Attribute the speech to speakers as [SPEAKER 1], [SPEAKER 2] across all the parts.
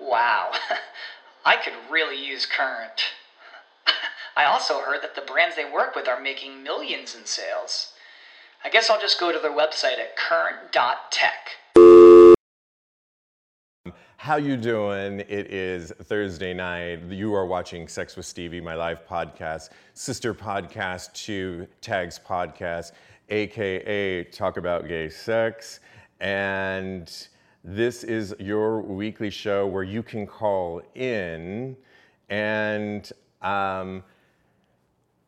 [SPEAKER 1] Wow, I could really use Current. I also heard that the brands they work with are making millions in sales. I guess I'll just go to their website at current.tech.
[SPEAKER 2] How you doing? It is Thursday night. You are watching Sex with Stevie, my live podcast, sister podcast to Tags Podcast, aka Talk About Gay Sex. And this is your weekly show where you can call in and um,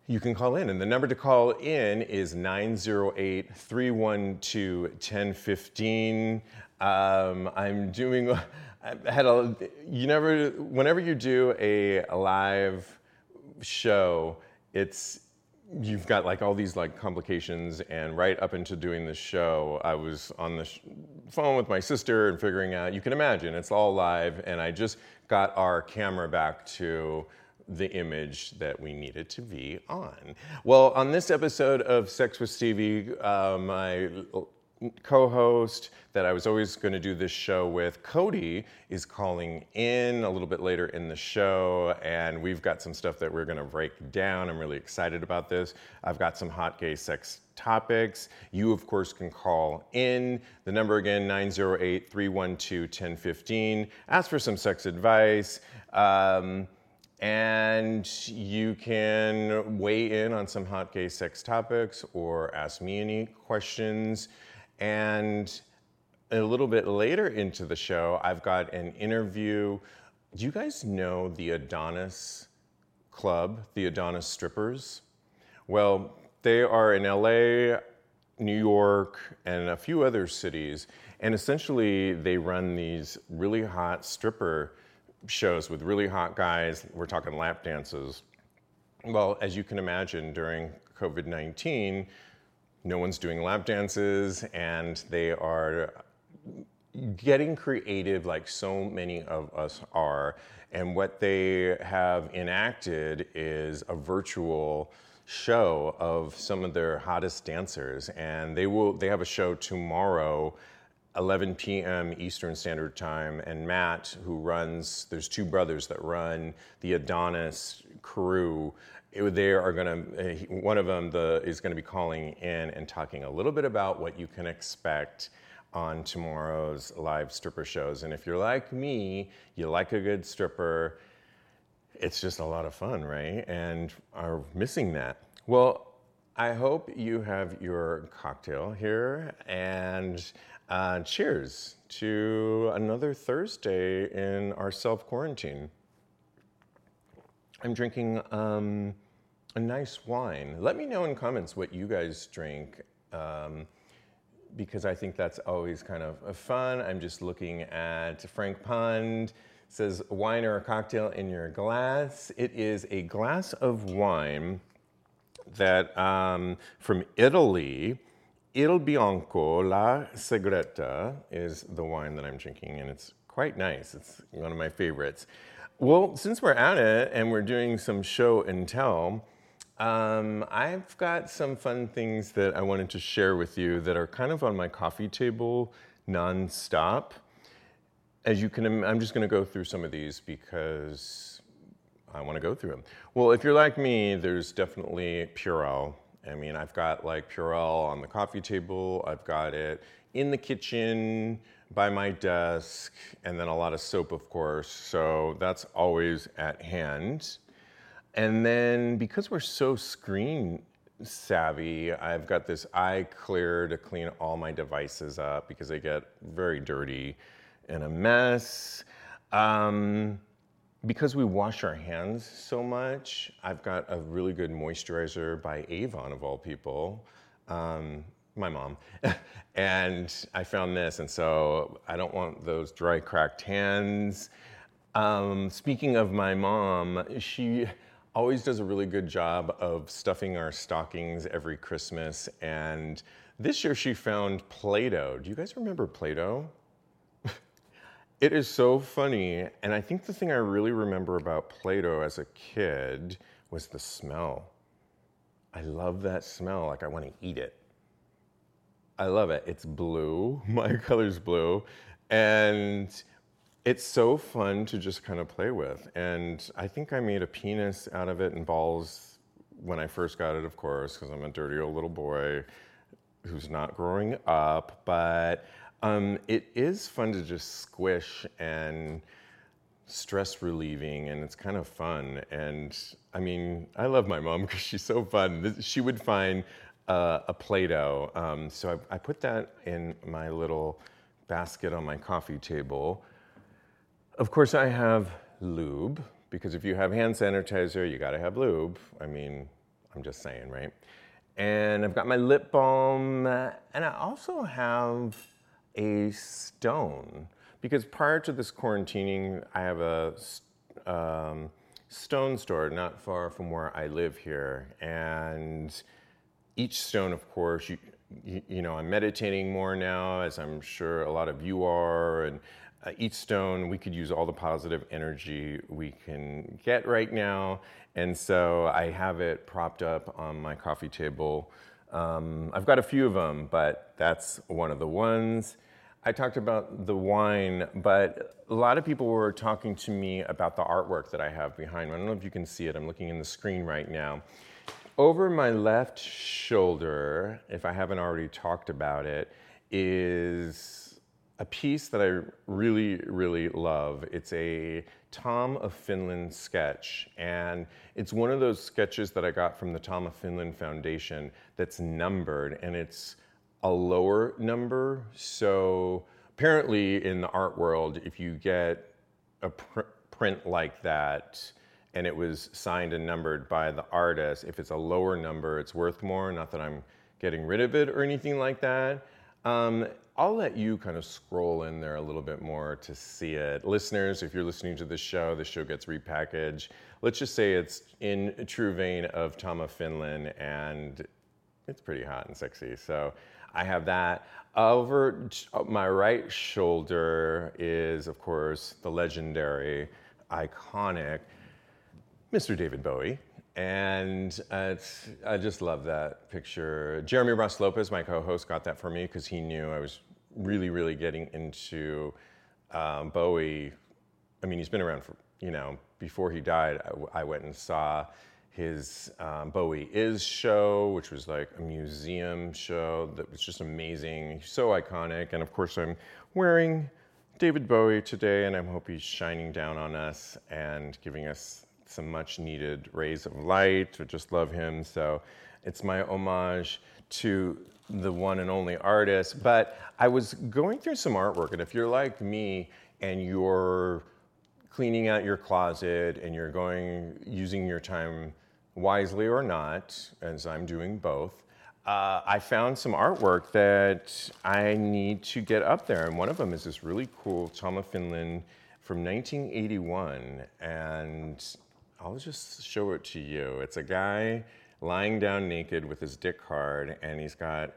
[SPEAKER 2] you can call in. And the number to call in is 908 312 1015. Um, I'm doing. I had a you never whenever you do a, a live show, it's you've got like all these like complications and right up into doing the show i was on the sh- phone with my sister and figuring out you can imagine it's all live and i just got our camera back to the image that we needed to be on. Well on this episode of sex with stevie uh, my co-host that I was always going to do this show with, Cody, is calling in a little bit later in the show, and we've got some stuff that we're going to break down. I'm really excited about this. I've got some hot gay sex topics. You, of course, can call in. The number again, 908 312 1015. Ask for some sex advice. Um, and you can weigh in on some hot gay sex topics or ask me any questions. And a little bit later into the show, I've got an interview. Do you guys know the Adonis Club, the Adonis Strippers? Well, they are in LA, New York, and a few other cities. And essentially, they run these really hot stripper shows with really hot guys. We're talking lap dances. Well, as you can imagine, during COVID 19, no one's doing lap dances and they are getting creative like so many of us are. And what they have enacted is a virtual show of some of their hottest dancers. And they will they have a show tomorrow 11 p.m. Eastern Standard Time, and Matt, who runs, there's two brothers that run the Adonis crew. They are going to, one of them the, is going to be calling in and talking a little bit about what you can expect on tomorrow's live stripper shows. And if you're like me, you like a good stripper, it's just a lot of fun, right? And are missing that. Well, I hope you have your cocktail here and uh, cheers to another Thursday in our self quarantine. I'm drinking um, a nice wine. Let me know in comments what you guys drink. Um, because I think that's always kind of fun. I'm just looking at Frank Pond says wine or a cocktail in your glass. It is a glass of wine that um, from Italy. Il Bianco La Segreta is the wine that I'm drinking, and it's quite nice. It's one of my favorites. Well, since we're at it and we're doing some show and tell, um, I've got some fun things that I wanted to share with you that are kind of on my coffee table nonstop. As you can, I'm just going to go through some of these because I want to go through them. Well, if you're like me, there's definitely Purell. I mean, I've got like Purell on the coffee table, I've got it in the kitchen, by my desk, and then a lot of soap, of course. So that's always at hand. And then because we're so screen savvy, I've got this iKlear to clean all my devices up because they get very dirty and a mess. Um, because we wash our hands so much, I've got a really good moisturizer by Avon, of all people. Um, my mom. and I found this, and so I don't want those dry, cracked hands. Um, speaking of my mom, she always does a really good job of stuffing our stockings every Christmas. And this year she found Play Doh. Do you guys remember Play Doh? it is so funny. And I think the thing I really remember about Play Doh as a kid was the smell. I love that smell. Like I want to eat it. I love it. It's blue. My color's blue. And it's so fun to just kind of play with. And I think I made a penis out of it and balls when I first got it, of course, because I'm a dirty old little boy who's not growing up. But um, it is fun to just squish and stress relieving and it's kind of fun and i mean i love my mom because she's so fun she would find uh, a play-doh um, so I, I put that in my little basket on my coffee table of course, I have lube because if you have hand sanitizer, you gotta have lube. I mean, I'm just saying, right? And I've got my lip balm, and I also have a stone because prior to this quarantining, I have a um, stone store not far from where I live here, and each stone, of course, you, you, you know, I'm meditating more now, as I'm sure a lot of you are, and uh, each stone, we could use all the positive energy we can get right now. And so I have it propped up on my coffee table. Um, I've got a few of them, but that's one of the ones. I talked about the wine, but a lot of people were talking to me about the artwork that I have behind me. I don't know if you can see it. I'm looking in the screen right now. Over my left shoulder, if I haven't already talked about it, is a piece that I really, really love. It's a Tom of Finland sketch, and it's one of those sketches that I got from the Tom of Finland Foundation that's numbered, and it's a lower number. So apparently, in the art world, if you get a pr- print like that, and it was signed and numbered by the artist, if it's a lower number, it's worth more. Not that I'm getting rid of it or anything like that. Um, I'll let you kind of scroll in there a little bit more to see it. Listeners, if you're listening to the show, the show gets repackaged. Let's just say it's in true vein of of Finland and it's pretty hot and sexy. So I have that. Over uh, my right shoulder is, of course, the legendary, iconic Mr. David Bowie. And uh, I just love that picture. Jeremy Ross Lopez, my co host, got that for me because he knew I was really, really getting into um, Bowie. I mean, he's been around for, you know, before he died, I, I went and saw his um, Bowie Is show, which was like a museum show that was just amazing. So iconic. And of course, I'm wearing David Bowie today, and I hope he's shining down on us and giving us some much needed rays of light. I just love him. So it's my homage to the one and only artist. But I was going through some artwork, and if you're like me and you're cleaning out your closet and you're going using your time wisely or not, as I'm doing both, uh, I found some artwork that I need to get up there. And one of them is this really cool of Finland from 1981. And I'll just show it to you. It's a guy lying down naked with his dick hard, and he's got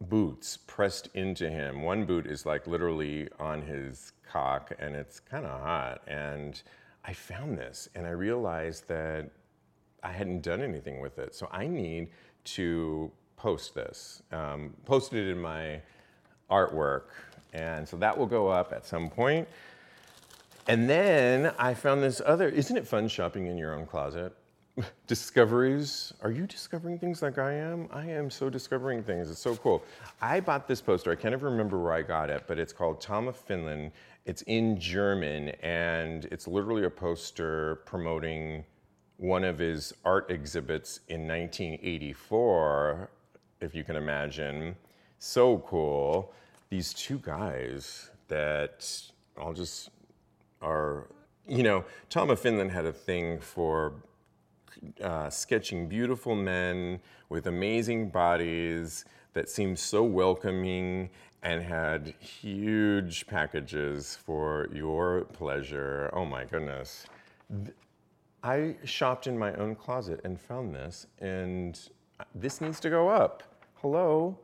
[SPEAKER 2] boots pressed into him. One boot is like literally on his cock, and it's kind of hot. And I found this, and I realized that I hadn't done anything with it. So I need to post this, um, posted it in my artwork. And so that will go up at some point. And then I found this other, isn't it fun shopping in your own closet? Discoveries. Are you discovering things like I am? I am so discovering things. It's so cool. I bought this poster. I can't even remember where I got it, but it's called Tom of Finland. It's in German, and it's literally a poster promoting one of his art exhibits in 1984, if you can imagine. So cool. These two guys that I'll just are, you know, Tom of Finland had a thing for uh, sketching beautiful men with amazing bodies that seemed so welcoming and had huge packages for your pleasure. Oh my goodness. I shopped in my own closet and found this, and this needs to go up. Hello?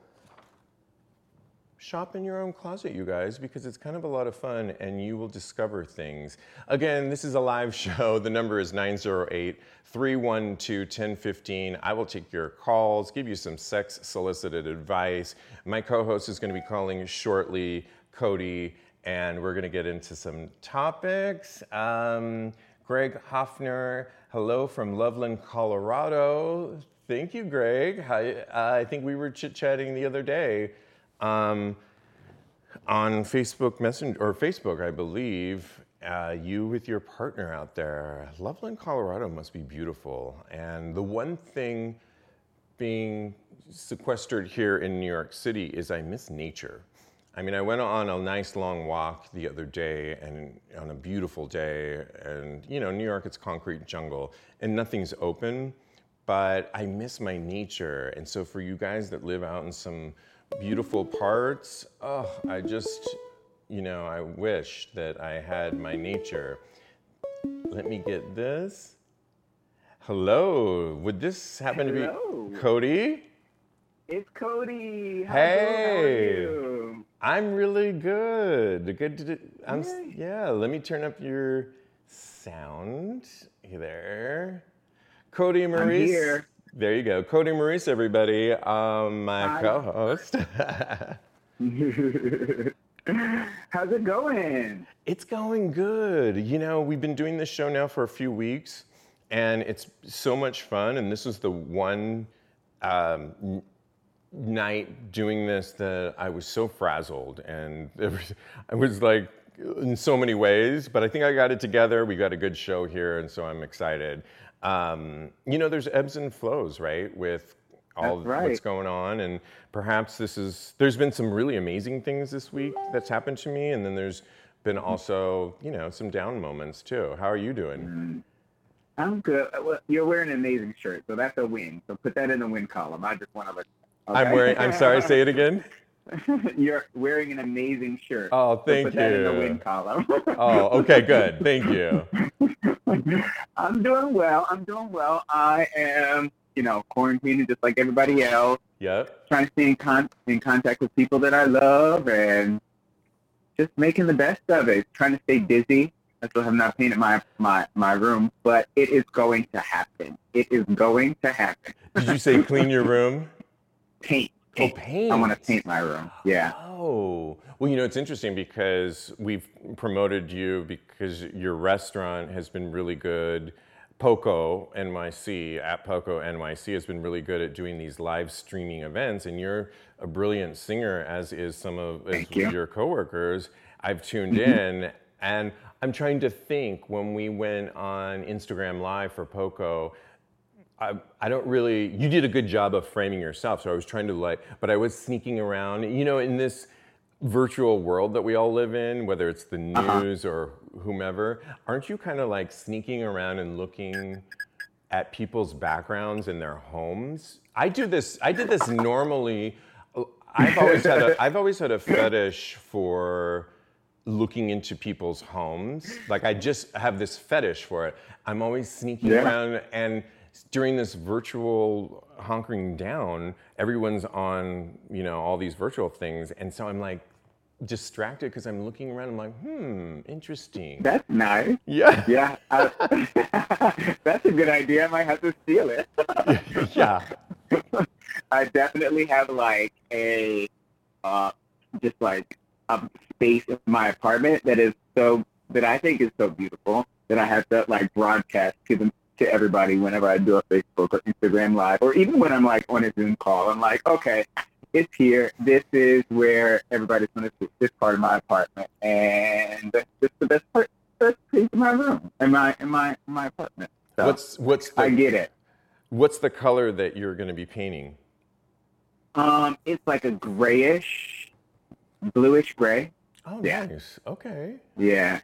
[SPEAKER 2] Shop in your own closet, you guys, because it's kind of a lot of fun and you will discover things. Again, this is a live show. The number is 908 312 1015. I will take your calls, give you some sex solicited advice. My co host is going to be calling shortly, Cody, and we're going to get into some topics. Um, Greg Hoffner, hello from Loveland, Colorado. Thank you, Greg. Hi, uh, I think we were chit chatting the other day um, on Facebook Messenger or Facebook, I believe. Uh, you with your partner out there. Loveland, Colorado must be beautiful. And the one thing being sequestered here in New York City is I miss nature. I mean, I went on a nice long walk the other day and on a beautiful day, and you know, New York, it's concrete jungle and nothing's open, but I miss my nature. And so, for you guys that live out in some beautiful parts, oh, I just, you know, I wish that I had my nature. Let me get this. Hello, would this happen
[SPEAKER 3] Hello.
[SPEAKER 2] to be Cody?
[SPEAKER 3] It's Cody.
[SPEAKER 2] Hey.
[SPEAKER 3] How are you?
[SPEAKER 2] I'm really good. Good to I'm
[SPEAKER 3] Yay.
[SPEAKER 2] yeah, let me turn up your sound there. Cody Maurice.
[SPEAKER 3] Here.
[SPEAKER 2] There you go. Cody Maurice, everybody. Um, my
[SPEAKER 3] Hi.
[SPEAKER 2] co-host.
[SPEAKER 3] How's it going?
[SPEAKER 2] it's going good. You know, we've been doing this show now for a few weeks, and it's so much fun. And this was the one um, night doing this that I was so frazzled, and was, I was like in so many ways. But I think I got it together. We got a good show here, and so I'm excited. Um, you know, there's ebbs and flows, right? With all
[SPEAKER 3] That's
[SPEAKER 2] what's going on, and perhaps this is. There's been some really amazing things this week that's happened to me, and then there's been mm-hmm. also, you know, some down moments too. How are you doing? Mm-hmm.
[SPEAKER 3] I'm good. Uh, well, you're wearing an amazing shirt, so that's a win. So put that in the win column. I just want to.
[SPEAKER 2] I'm wearing. I'm sorry. Say it again.
[SPEAKER 3] you're wearing an amazing shirt.
[SPEAKER 2] Oh,
[SPEAKER 3] so
[SPEAKER 2] thank
[SPEAKER 3] put that in the
[SPEAKER 2] you.
[SPEAKER 3] win column.
[SPEAKER 2] Oh, okay, good. Thank you.
[SPEAKER 3] I'm doing well. I'm doing well. I am, you know, quarantining just like everybody else.
[SPEAKER 2] Yep.
[SPEAKER 3] trying to stay in, con- in contact with people that I love and just making the best of it. Trying to stay busy. I still have not painted my, my, my room, but it is going to happen. It is going to happen.
[SPEAKER 2] Did you say clean your room?
[SPEAKER 3] Paint.
[SPEAKER 2] Oh,
[SPEAKER 3] paint.
[SPEAKER 2] paint.
[SPEAKER 3] I want to paint my room. Yeah.
[SPEAKER 2] Oh, well, you know, it's interesting because we've promoted you because your restaurant has been really good. Poco NYC at Poco NYC has been really good at doing these live streaming events, and you're a brilliant singer, as is some of as
[SPEAKER 3] you.
[SPEAKER 2] your coworkers. I've tuned mm-hmm. in, and I'm trying to think when we went on Instagram Live for Poco. I, I don't really you did a good job of framing yourself so i was trying to like but i was sneaking around you know in this virtual world that we all live in whether it's the
[SPEAKER 3] Uh-huh.
[SPEAKER 2] news or whomever aren't you kind of like sneaking around and looking at people's backgrounds in their homes i do this i did this normally i've always had a i've always had a fetish for looking into people's homes. Like I just have this fetish for it. I'm always sneaking
[SPEAKER 3] Yeah.
[SPEAKER 2] around and during this virtual hunkering down, everyone's on, you know, all these virtual things. And so I'm like distracted because I'm looking around. I'm like, hmm, interesting.
[SPEAKER 3] That's nice.
[SPEAKER 2] Yeah.
[SPEAKER 3] Yeah. I, that's a good idea. I might have to steal it.
[SPEAKER 2] yeah.
[SPEAKER 3] I definitely have like a uh, just like a space in my apartment that is so that I think is so beautiful that I have to like broadcast to them to everybody whenever I do a Facebook or Instagram live or even when I'm like on a Zoom call. I'm like, okay, it's here. This is where everybody's going to see this part of my apartment, and that's just the best part. Best piece of my room in my in my in my apartment. So
[SPEAKER 2] What's what's
[SPEAKER 3] I get it.
[SPEAKER 2] what's the color that you're going to be painting?
[SPEAKER 3] Um, it's like a grayish, bluish gray.
[SPEAKER 2] Oh,
[SPEAKER 3] Yeah.
[SPEAKER 2] nice. Okay.
[SPEAKER 3] Yeah.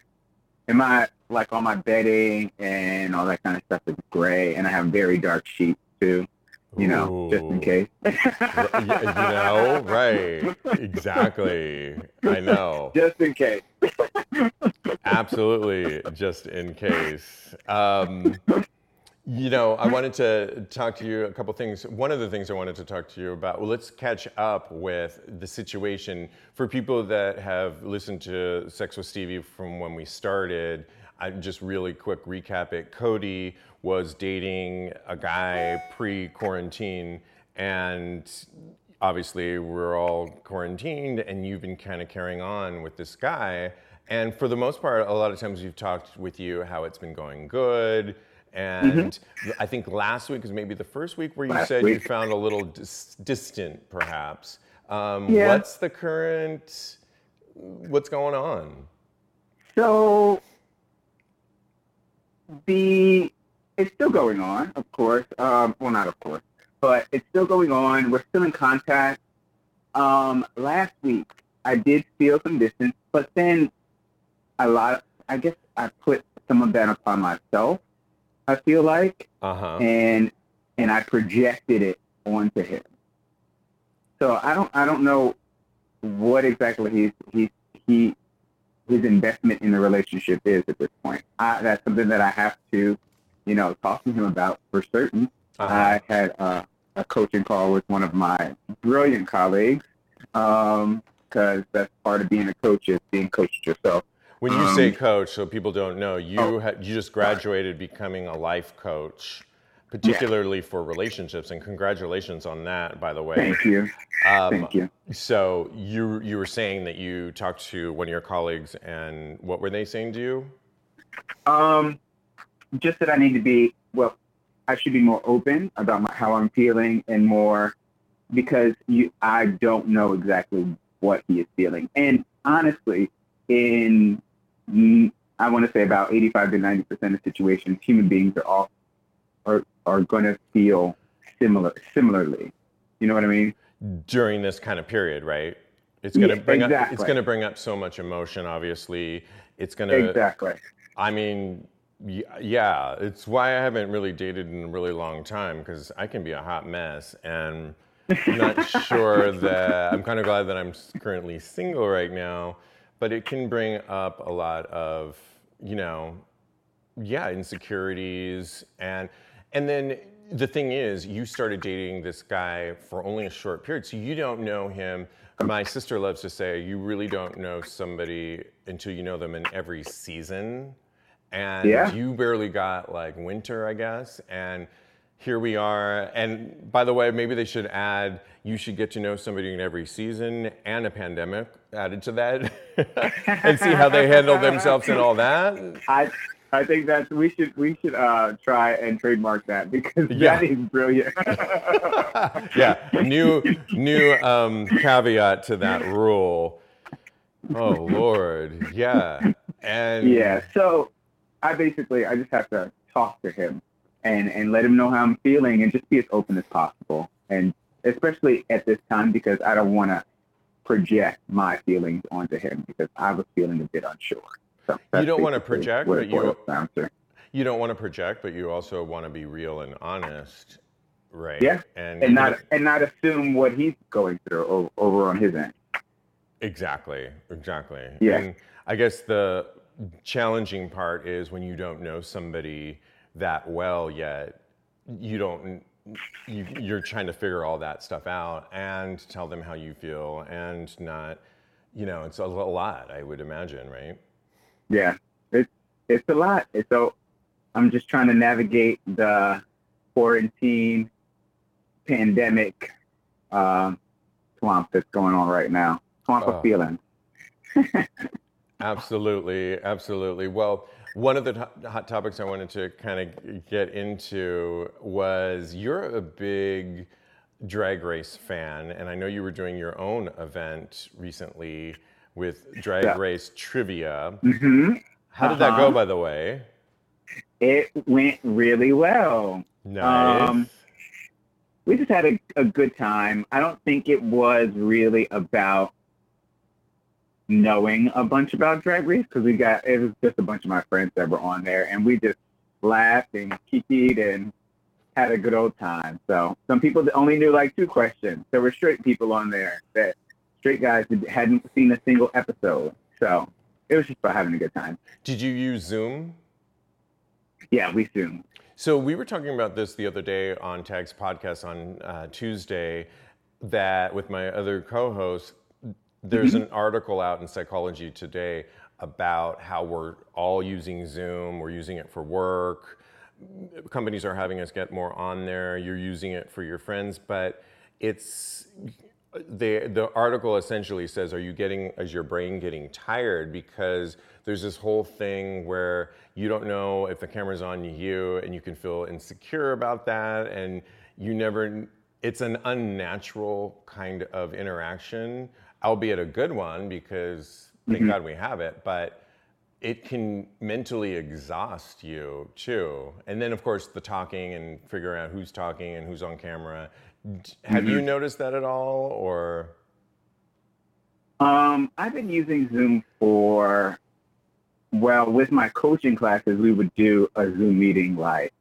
[SPEAKER 3] And my like all my bedding and all that kind of stuff is gray, and I have very dark sheets too. you know, just in case.
[SPEAKER 2] You know, right? Exactly. I know.
[SPEAKER 3] Just in case.
[SPEAKER 2] Absolutely, just in case. Um, you know, I wanted to talk to you a couple things. One of the things I wanted to talk to you about, well, let's catch up with the situation for people that have listened to Sex with Stevie from when we started. I just really quick recap it. Cody was dating a guy pre quarantine, and obviously we're all quarantined, and you've been kind of carrying on with this guy. And for the most part, a lot of times we've talked with you how it's been going good. And I think last week is maybe the first week where you
[SPEAKER 3] Last
[SPEAKER 2] said you found a little dis- distant, perhaps. Um,
[SPEAKER 3] Yeah.
[SPEAKER 2] What's the current? What's going on?
[SPEAKER 3] So the it's still going on, of course. Um, well, not of course, but it's still going on. We're still in contact. Um, last week I did feel some distance, but then a lot. I guess I put some of that upon myself. I feel like,
[SPEAKER 2] Uh huh.
[SPEAKER 3] and and I projected it onto him. So I don't I don't know what exactly he's he's he his investment in the relationship is at this point. I, that's something that I have to, you know, talk to him about for certain.
[SPEAKER 2] Uh-huh.
[SPEAKER 3] I had uh, a coaching call with one of my brilliant colleagues because that's part of being a coach is being coached yourself.
[SPEAKER 2] When you say
[SPEAKER 3] Um,
[SPEAKER 2] coach, so people don't know, you
[SPEAKER 3] oh,
[SPEAKER 2] ha- you just graduated becoming a life coach, particularly for relationships, and congratulations on that, by the way.
[SPEAKER 3] Thank you,
[SPEAKER 2] Um,
[SPEAKER 3] thank you.
[SPEAKER 2] So you you were saying that you talked to one of your colleagues, and what were they saying to you?
[SPEAKER 3] Um, just that I need to be well. I should be more open about my, how I'm feeling and more because you. I don't know exactly what he is feeling, and honestly, in Mm, I want to say about 85 to 90 percent of situations, human beings are all are are going to feel similar similarly. You know what I mean?
[SPEAKER 2] during this kind of period, right? It's gonna
[SPEAKER 3] Yeah,
[SPEAKER 2] bring up it's gonna bring up so much emotion. Obviously, it's gonna.
[SPEAKER 3] Exactly.
[SPEAKER 2] I mean, yeah, it's why I haven't really dated in a really long time because I can be a hot mess, and I'm not sure that I'm kind of glad that I'm currently single right now, but it can bring up a lot of, you know, yeah, insecurities and and then the thing is, you started dating this guy for only a short period, so you don't know him. My sister loves to say, you really don't know somebody until you know them in every season. And
[SPEAKER 3] Yeah.
[SPEAKER 2] you barely got like winter, I guess. And here we are. And by the way, maybe they should add you should get to know somebody in every season and a pandemic added to that and see how they handle themselves and all that.
[SPEAKER 3] I I think that we should we should uh, try and trademark that because
[SPEAKER 2] Yeah.
[SPEAKER 3] that is brilliant.
[SPEAKER 2] yeah, new new um, caveat to that rule. Oh Lord, yeah, and
[SPEAKER 3] yeah. So I basically I just have to talk to him and and let him know how I'm feeling and just be as open as possible and especially at this time because I don't want to project my feelings onto him because I was feeling a bit unsure. So that's
[SPEAKER 2] don't wanna project, but you-
[SPEAKER 3] to.
[SPEAKER 2] you don't want to project, but you also want to be real and honest, right?
[SPEAKER 3] Yeah,
[SPEAKER 2] and,
[SPEAKER 3] and not and not assume what he's going through over, over on his end.
[SPEAKER 2] Exactly, exactly.
[SPEAKER 3] Yeah.
[SPEAKER 2] And I guess the challenging part is when you don't know somebody that well yet, you don't you, you're trying to figure all that stuff out and tell them how you feel and not you know it's a lot i would imagine right
[SPEAKER 3] Yeah, it's it's a lot. It's so I'm just trying to navigate the quarantine pandemic um, swamp that's going on right now. Swamp
[SPEAKER 2] Oh.
[SPEAKER 3] of feelings.
[SPEAKER 2] Absolutely, absolutely. Well, one of the to- hot topics I wanted to kind of get into was you're a big drag race fan, and I know you were doing your own event recently with Drag
[SPEAKER 3] Yeah.
[SPEAKER 2] Race Trivia.
[SPEAKER 3] hmm
[SPEAKER 2] How did that go,
[SPEAKER 3] Uh-huh.
[SPEAKER 2] by the way?
[SPEAKER 3] It went really well.
[SPEAKER 2] Nice.
[SPEAKER 3] Um, We just had a, a good time. I don't think it was really about knowing a bunch about Drag Race because we got it was just a bunch of my friends that were on there, and we just laughed and kikied and had a good old time. So some people only knew like two questions. There were straight people on there that straight guys hadn't seen a single episode. So it was just about having a good time.
[SPEAKER 2] Did you use Zoom?
[SPEAKER 3] Yeah, we Zoom.
[SPEAKER 2] So we were talking about this the other day on Tag's podcast on uh, Tuesday. That with my other co-hosts, there's mm-hmm. an article out in Psychology Today about how we're all using Zoom. We're using it for work. Companies are having us get more on there. You're using it for your friends, but it's the the article essentially says, are you getting is your brain getting tired because there's this whole thing where you don't know if the camera's on you and you can feel insecure about that and you never it's an unnatural kind of interaction albeit a good one because thank god we have it but it can mentally exhaust you too. And then of course the talking and figuring out who's talking and who's on camera. Have you noticed that at all or?
[SPEAKER 3] Um, I've been using Zoom for, well, with my coaching classes, we would do a Zoom meeting like,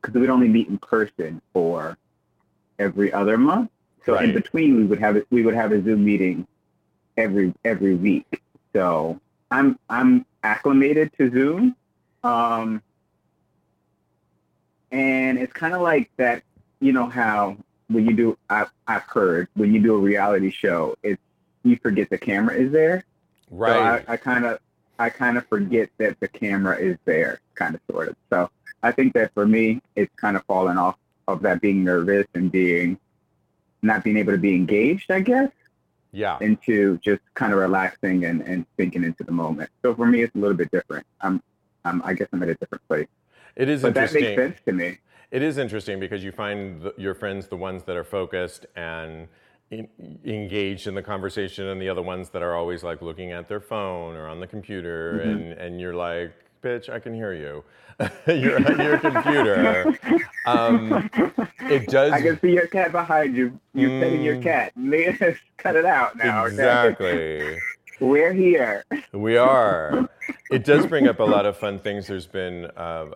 [SPEAKER 3] because we'd only meet in person for every other month. So in between, we would have it, we would have a Zoom meeting every every week. So I'm I'm acclimated to Zoom, um, and it's kind of like that. You know how when you do, I've, I've heard when you do a reality show, it's you forget the camera is there.
[SPEAKER 2] right
[SPEAKER 3] So I kind of I kind of forget that the camera is there, kind of sort of. So I think that for me, it's kind of fallen off of that being nervous and being not being able to be engaged, I guess,
[SPEAKER 2] yeah
[SPEAKER 3] into just kind of relaxing and, and sinking into the moment. So for me, it's a little bit different. I'm, I'm I guess I'm at a different place,
[SPEAKER 2] it is
[SPEAKER 3] but that
[SPEAKER 2] interesting
[SPEAKER 3] makes sense to me.
[SPEAKER 2] It is interesting because you find the, your friends the ones that are focused and in, engaged in the conversation, and the other ones that are always like looking at their phone or on the computer,
[SPEAKER 3] Mm-hmm.
[SPEAKER 2] and and you're like, "Bitch, I can hear you. you're on your computer." Um, it does
[SPEAKER 3] I can see your cat behind you. You're petting your
[SPEAKER 2] Mm.
[SPEAKER 3] cat. Cut it out now.
[SPEAKER 2] exactly.
[SPEAKER 3] We're here.
[SPEAKER 2] We are. It does bring up a lot of fun things. There's been uh,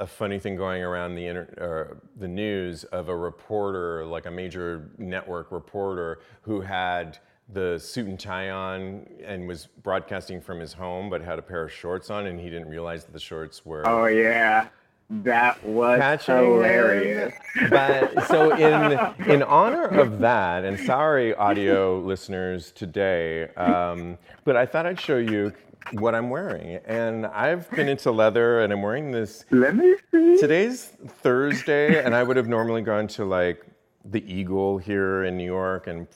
[SPEAKER 2] a funny thing going around the inter- or the news of a reporter, like a major network reporter, who had the suit and tie on and was broadcasting from his home, but had a pair of shorts on, and he didn't realize that the shorts were.
[SPEAKER 3] Oh yeah, that was
[SPEAKER 2] Catching
[SPEAKER 3] hilarious.
[SPEAKER 2] But so in in honor of that, and sorry, audio listeners today, um, but I thought I'd show you what I'm wearing, and I've been into leather, and I'm wearing this.
[SPEAKER 3] Let me see.
[SPEAKER 2] Today's Thursday, and I would have normally gone to like the Eagle here in New York, and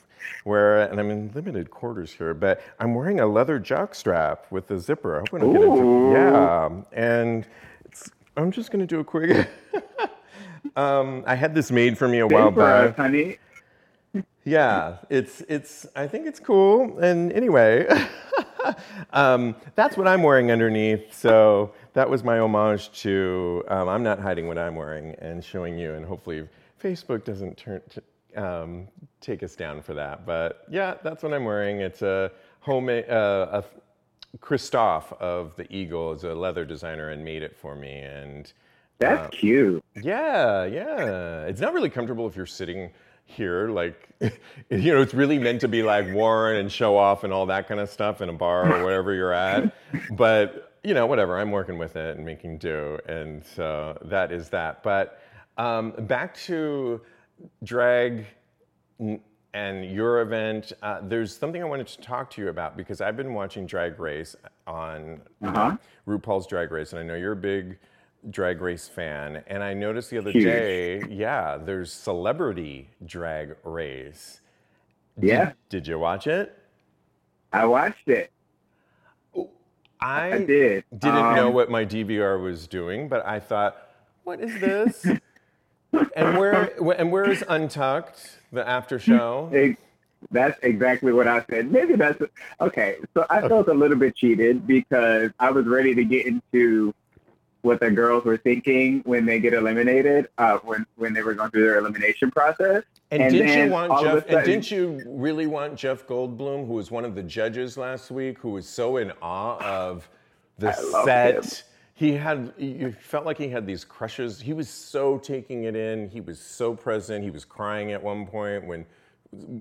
[SPEAKER 2] where, and I'm in limited quarters here, but I'm wearing a leather jockstrap with a zipper. I hope I don't get into yeah, and it's, I'm just gonna do a quick. um, I had this made for me a while
[SPEAKER 3] Stay for us,
[SPEAKER 2] back.
[SPEAKER 3] honey.
[SPEAKER 2] Yeah, it's it's. I think it's cool. And anyway, um, that's what I'm wearing underneath. So that was my homage to. Um, I'm not hiding what I'm wearing and showing you. And hopefully, Facebook doesn't turn to, um, take us down for that. But yeah, that's what I'm wearing. It's a homemade. Uh, a Christophe of the Eagle is a leather designer and made it for me. And
[SPEAKER 3] That's cute.
[SPEAKER 2] yeah, yeah. It's not really comfortable if you're sitting here, like, you know, it's really meant to be like worn and show off and all that kind of stuff in a bar or wherever you're at. But, you know, whatever, I'm working with it and making do. And so that is that. But um, back to drag and your event, uh, there's something I wanted to talk to you about because I've been watching Drag Race on
[SPEAKER 3] Uh-huh.
[SPEAKER 2] RuPaul's Drag Race, and I know you're a big Drag Race fan. And I noticed the other
[SPEAKER 3] Huge.
[SPEAKER 2] day, yeah, there's Celebrity Drag Race.
[SPEAKER 3] Yeah,
[SPEAKER 2] Did you watch it?
[SPEAKER 3] I watched it.
[SPEAKER 2] I,
[SPEAKER 3] I did.
[SPEAKER 2] didn't know
[SPEAKER 3] Um,
[SPEAKER 2] what my DVR was doing, but I thought, what is this? and where and where is Untucked, the after show?
[SPEAKER 3] Ex- That's exactly what I said. Maybe that's okay. So I felt a little bit cheated because I was ready to get into what the girls were thinking when they get eliminated, uh, when when they were going through their elimination process.
[SPEAKER 2] And,
[SPEAKER 3] And
[SPEAKER 2] didn't you want
[SPEAKER 3] all of a
[SPEAKER 2] Jeff? And didn't you really want Jeff Goldblum, who was one of the judges last week, who was so in awe of the set? He had you felt like he had these crushes he was so taking it in he was so present he was crying at one point when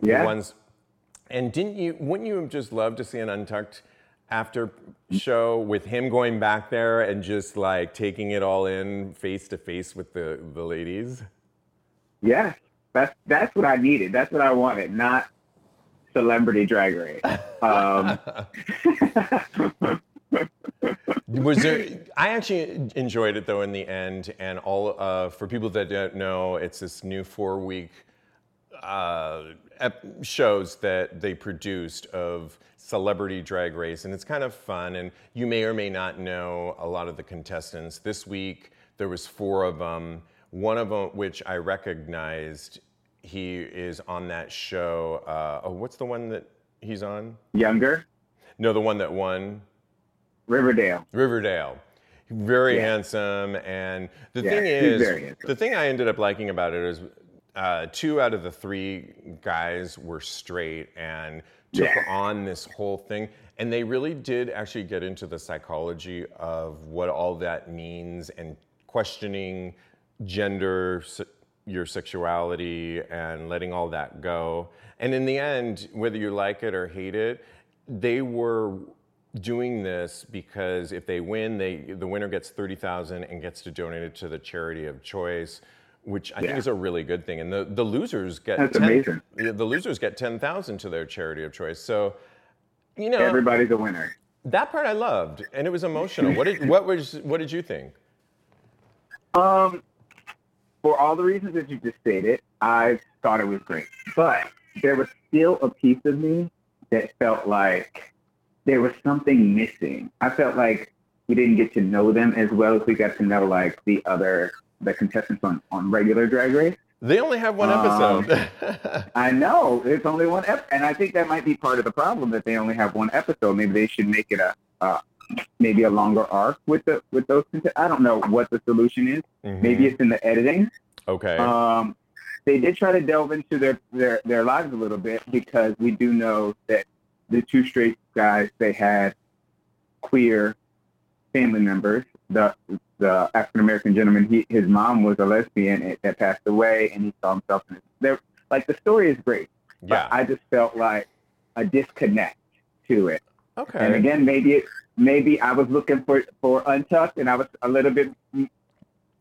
[SPEAKER 3] Yeah.
[SPEAKER 2] ones and didn't you wouldn't you have just loved to see an untucked after show with him going back there and just like taking it all in face to face with the the ladies
[SPEAKER 3] yeah that's that's what I needed. That's what I wanted, not celebrity drag race. Um,
[SPEAKER 2] Was there? I actually enjoyed it though in the end, and all uh, for people that don't know, it's this new four-week uh, ep- shows that they produced of celebrity drag race, and it's kind of fun. And you may or may not know a lot of the contestants. This week there was four of them. One of them, which I recognized, he is on that show. Uh, oh, what's the one that he's on?
[SPEAKER 3] younger,
[SPEAKER 2] No, the one that won.
[SPEAKER 3] Riverdale.
[SPEAKER 2] Riverdale. Very
[SPEAKER 3] Yeah.
[SPEAKER 2] handsome, and the
[SPEAKER 3] Yeah,
[SPEAKER 2] thing is, the thing I ended up liking about it is, uh, two out of the three guys were straight and took
[SPEAKER 3] Yeah.
[SPEAKER 2] on this whole thing, and they really did actually get into the psychology of what all that means and questioning gender, your sexuality, and letting all that go. And in the end, whether you like it or hate it, they were doing this because if they win, they the winner gets thirty thousand and gets to donate it to the charity of choice, which I think is a really good thing. And the, the losers get
[SPEAKER 3] That's amazing.
[SPEAKER 2] The losers get ten thousand to their charity of choice. So, you know,
[SPEAKER 3] Everybody's a winner.
[SPEAKER 2] that part I loved, and it was emotional. What did what was what did you think?
[SPEAKER 3] Um, for all the reasons that you just stated, I thought it was great. But there was still a piece of me that felt like there was something missing. I felt like we didn't get to know them as well as we got to know like the other the contestants on, on regular drag race.
[SPEAKER 2] They only have one
[SPEAKER 3] Um,
[SPEAKER 2] episode.
[SPEAKER 3] I know it's only one ep- and I think that might be part of the problem that they only have one episode. Maybe they should make it a uh, maybe a longer arc with the with those. I don't know what the solution is.
[SPEAKER 2] Mhm.
[SPEAKER 3] Maybe it's in the editing.
[SPEAKER 2] okay.
[SPEAKER 3] Um, they did try to delve into their, their, their lives a little bit because we do know that the two straight guys, they had queer family members. The the African American gentleman, he, his mom was a lesbian that passed away, and he saw himself in. There, like the story is great, but
[SPEAKER 2] yeah.
[SPEAKER 3] I just felt like a disconnect to it.
[SPEAKER 2] okay.
[SPEAKER 3] And again, maybe it, maybe I was looking for for untucked, and I was a little bit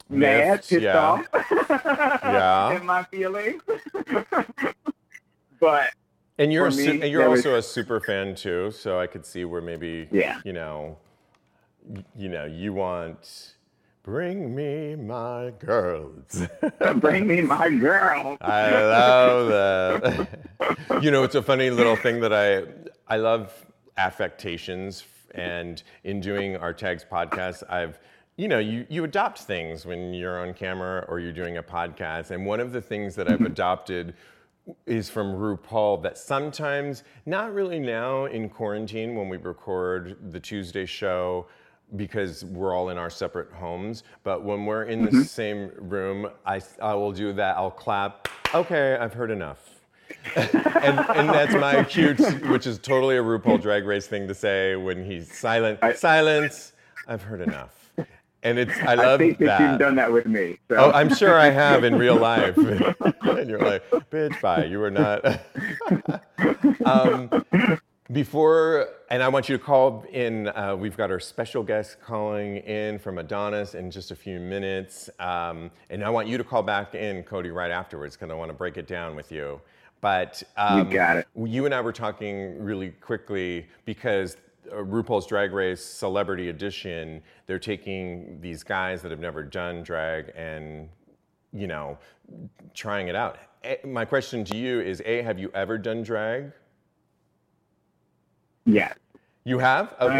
[SPEAKER 3] mad, pissed
[SPEAKER 2] yeah.
[SPEAKER 3] off,
[SPEAKER 2] Yeah.
[SPEAKER 3] in my feelings. but
[SPEAKER 2] And you're su-
[SPEAKER 3] me,
[SPEAKER 2] and you're
[SPEAKER 3] there was-
[SPEAKER 2] also a super fan too, so I could see where maybe
[SPEAKER 3] Yeah.
[SPEAKER 2] you know, you know, you want bring me my girls.
[SPEAKER 3] bring me my girl.
[SPEAKER 2] I love that. you know, it's a funny little thing that I I love affectations, and in doing our tags podcast, I've you know you you adopt things when you're on camera or you're doing a podcast, and one of the things that I've mm-hmm. adopted is from RuPaul that sometimes, not really now in quarantine when we record the Tuesday show because we're all in our separate homes, but when we're in the mm-hmm. same room, I, I will do that. I'll clap. Okay, I've heard enough. and, and that's my cue, which is totally a RuPaul Drag Race thing to say when he's silent.
[SPEAKER 3] I-
[SPEAKER 2] Silence. I've heard enough. And it's I love that.
[SPEAKER 3] I think that,
[SPEAKER 2] that.
[SPEAKER 3] you've done that with me. So.
[SPEAKER 2] Oh, I'm sure I have in real life. and you're like, bitch, bye. You were not. um, before, and I want you to call in. Uh, we've got our special guest calling in from Adonis in just a few minutes. Um, and I want you to call back in, Cody, right afterwards, because I want to break it down with you. But um,
[SPEAKER 3] got it.
[SPEAKER 2] You and I were talking really quickly because RuPaul's Drag Race Celebrity Edition, they're taking these guys that have never done drag and, you know, trying it out. A- My question to you is A, have you ever done drag?
[SPEAKER 3] yes.
[SPEAKER 2] You have? Okay.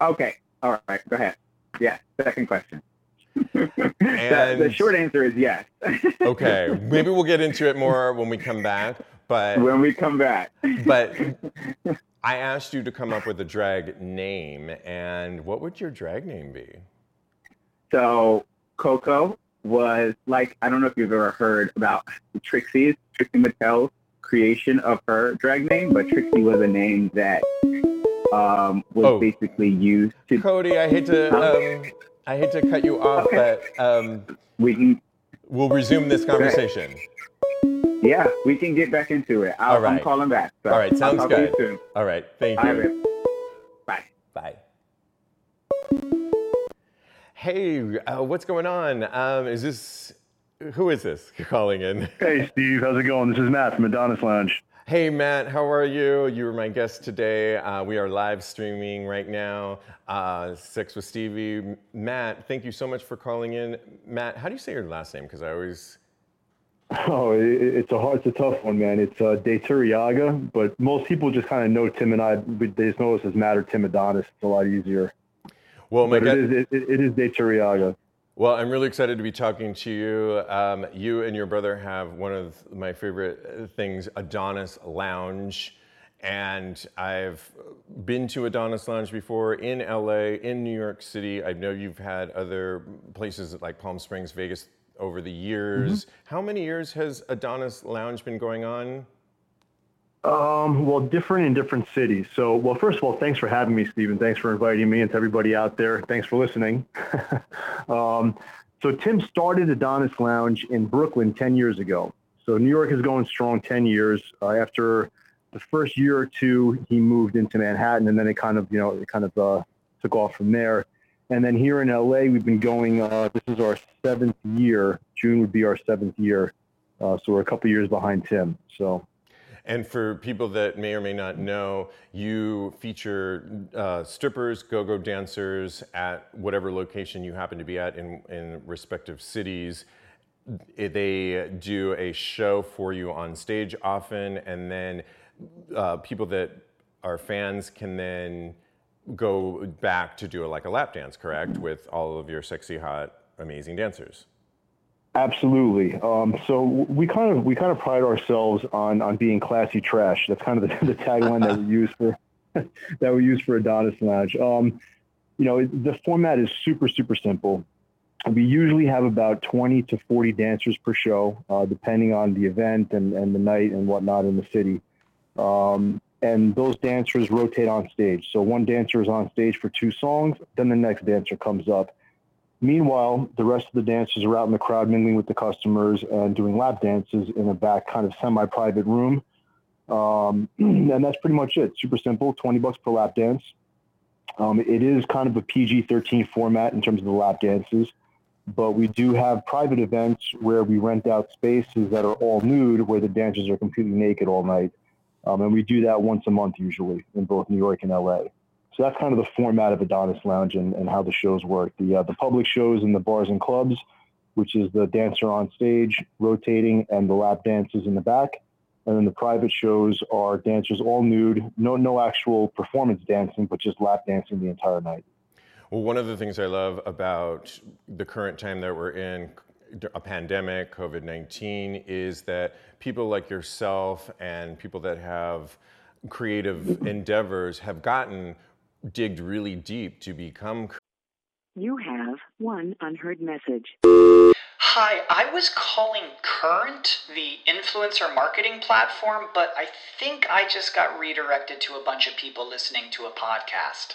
[SPEAKER 3] Uh, okay. All right. Go ahead. Yeah. Second question. the, the short answer is yes.
[SPEAKER 2] okay. Maybe we'll get into it more when we come back. But
[SPEAKER 3] when we come back.
[SPEAKER 2] but I asked you to come up with a drag name, and what would your drag name be?
[SPEAKER 3] So Coco was like I don't know if you've ever heard about Trixie's Trixie Mattel's creation of her drag name, but Trixie was a name that um, was
[SPEAKER 2] Oh.
[SPEAKER 3] basically used to.
[SPEAKER 2] Cody, I hate to um, I hate to cut you off,
[SPEAKER 3] Okay.
[SPEAKER 2] but um,
[SPEAKER 3] We can,
[SPEAKER 2] we'll resume this conversation.
[SPEAKER 3] Yeah, we can get back into it. I'll,
[SPEAKER 2] All right.
[SPEAKER 3] I'm calling back. So
[SPEAKER 2] All right,
[SPEAKER 3] I'll
[SPEAKER 2] sounds
[SPEAKER 3] talk to you
[SPEAKER 2] good.
[SPEAKER 3] soon.
[SPEAKER 2] All right, thank
[SPEAKER 3] All
[SPEAKER 2] you.
[SPEAKER 3] right, man. Bye.
[SPEAKER 2] Bye. Hey, uh, what's going on? Um, is this who is this calling in?
[SPEAKER 4] Hey, Steve, how's it going? This is Matt from Adonis Lounge.
[SPEAKER 2] Hey, Matt, how are you? You were my guest today. Uh, we are live streaming right now. Uh, Sex with Stevie. Matt, thank you so much for calling in. Matt, how do you say your last name? Because I always.
[SPEAKER 4] Oh, it, it's a hard, it's a tough one, man. It's uh, De Turiaga, but most people just kind of know Tim and I. They just know us as Matt or Tim Adonis. It's a lot easier.
[SPEAKER 2] Well, my
[SPEAKER 4] But it is, it, it is De Turiaga.
[SPEAKER 2] Well, I'm really excited to be talking to you. Um, you and your brother have one of my favorite uh, things, Adonis Lounge. And I've been to Adonis Lounge before in LA, in New York City. I know you've had other places like Palm Springs, Vegas over the years. How many years has Adonis Lounge been going on?
[SPEAKER 4] Um, well, different in different cities. So, well, first of all, thanks for having me, Stephen. Thanks for inviting me and to everybody out there. Thanks for listening. um, so, Tim started Adonis Lounge in Brooklyn 10 years ago. So, New York is going strong 10 years. Uh, after the first year or two, he moved into Manhattan, and then it kind of, you know, it kind of uh, took off from there. And then here in LA, we've been going. Uh, this is our seventh year. June would be our seventh year. Uh, so we're a couple years behind Tim. So.
[SPEAKER 2] And for people that may or may not know, you feature uh, strippers, go-go dancers at whatever location you happen to be at in, in respective cities. They do a show for you on stage often, and then uh, people that are fans can then go back to do a, like a lap dance, correct, with all of your sexy, hot, amazing dancers.
[SPEAKER 4] Absolutely. Um, so we kind of we kind of pride ourselves on on being classy trash. That's kind of the, the tagline that we use for that we use for Adonis Lounge. Um, you know, the format is super super simple. We usually have about 20 to 40 dancers per show, uh, depending on the event and, and the night and whatnot in the city. Um, and those dancers rotate on stage. So one dancer is on stage for two songs, then the next dancer comes up. Meanwhile, the rest of the dancers are out in the crowd mingling with the customers and doing lap dances in a back kind of semi-private room. Um, and that's pretty much it. Super simple, 20 bucks per lap dance. Um, it is kind of a PG-13 format in terms of the lap dances, but we do have private events where we rent out spaces that are all nude, where the dancers are completely naked all night. Um, and we do that once a month usually in both New York and LA. So that's kind of the format of Adonis Lounge and, and how the shows work. The uh, the public shows in the bars and clubs, which is the dancer on stage rotating and the lap dances in the back, and then the private shows are dancers all nude, no no actual performance dancing, but just lap dancing the entire night.
[SPEAKER 2] Well, one of the things I love about the current time that we're in, a pandemic, COVID 19, is that people like yourself and people that have creative endeavors have gotten digged really deep to become.
[SPEAKER 5] You have one unheard message.
[SPEAKER 1] Hi, I was calling Current, the influencer marketing platform, but I think I just got redirected to a bunch of people listening to a podcast.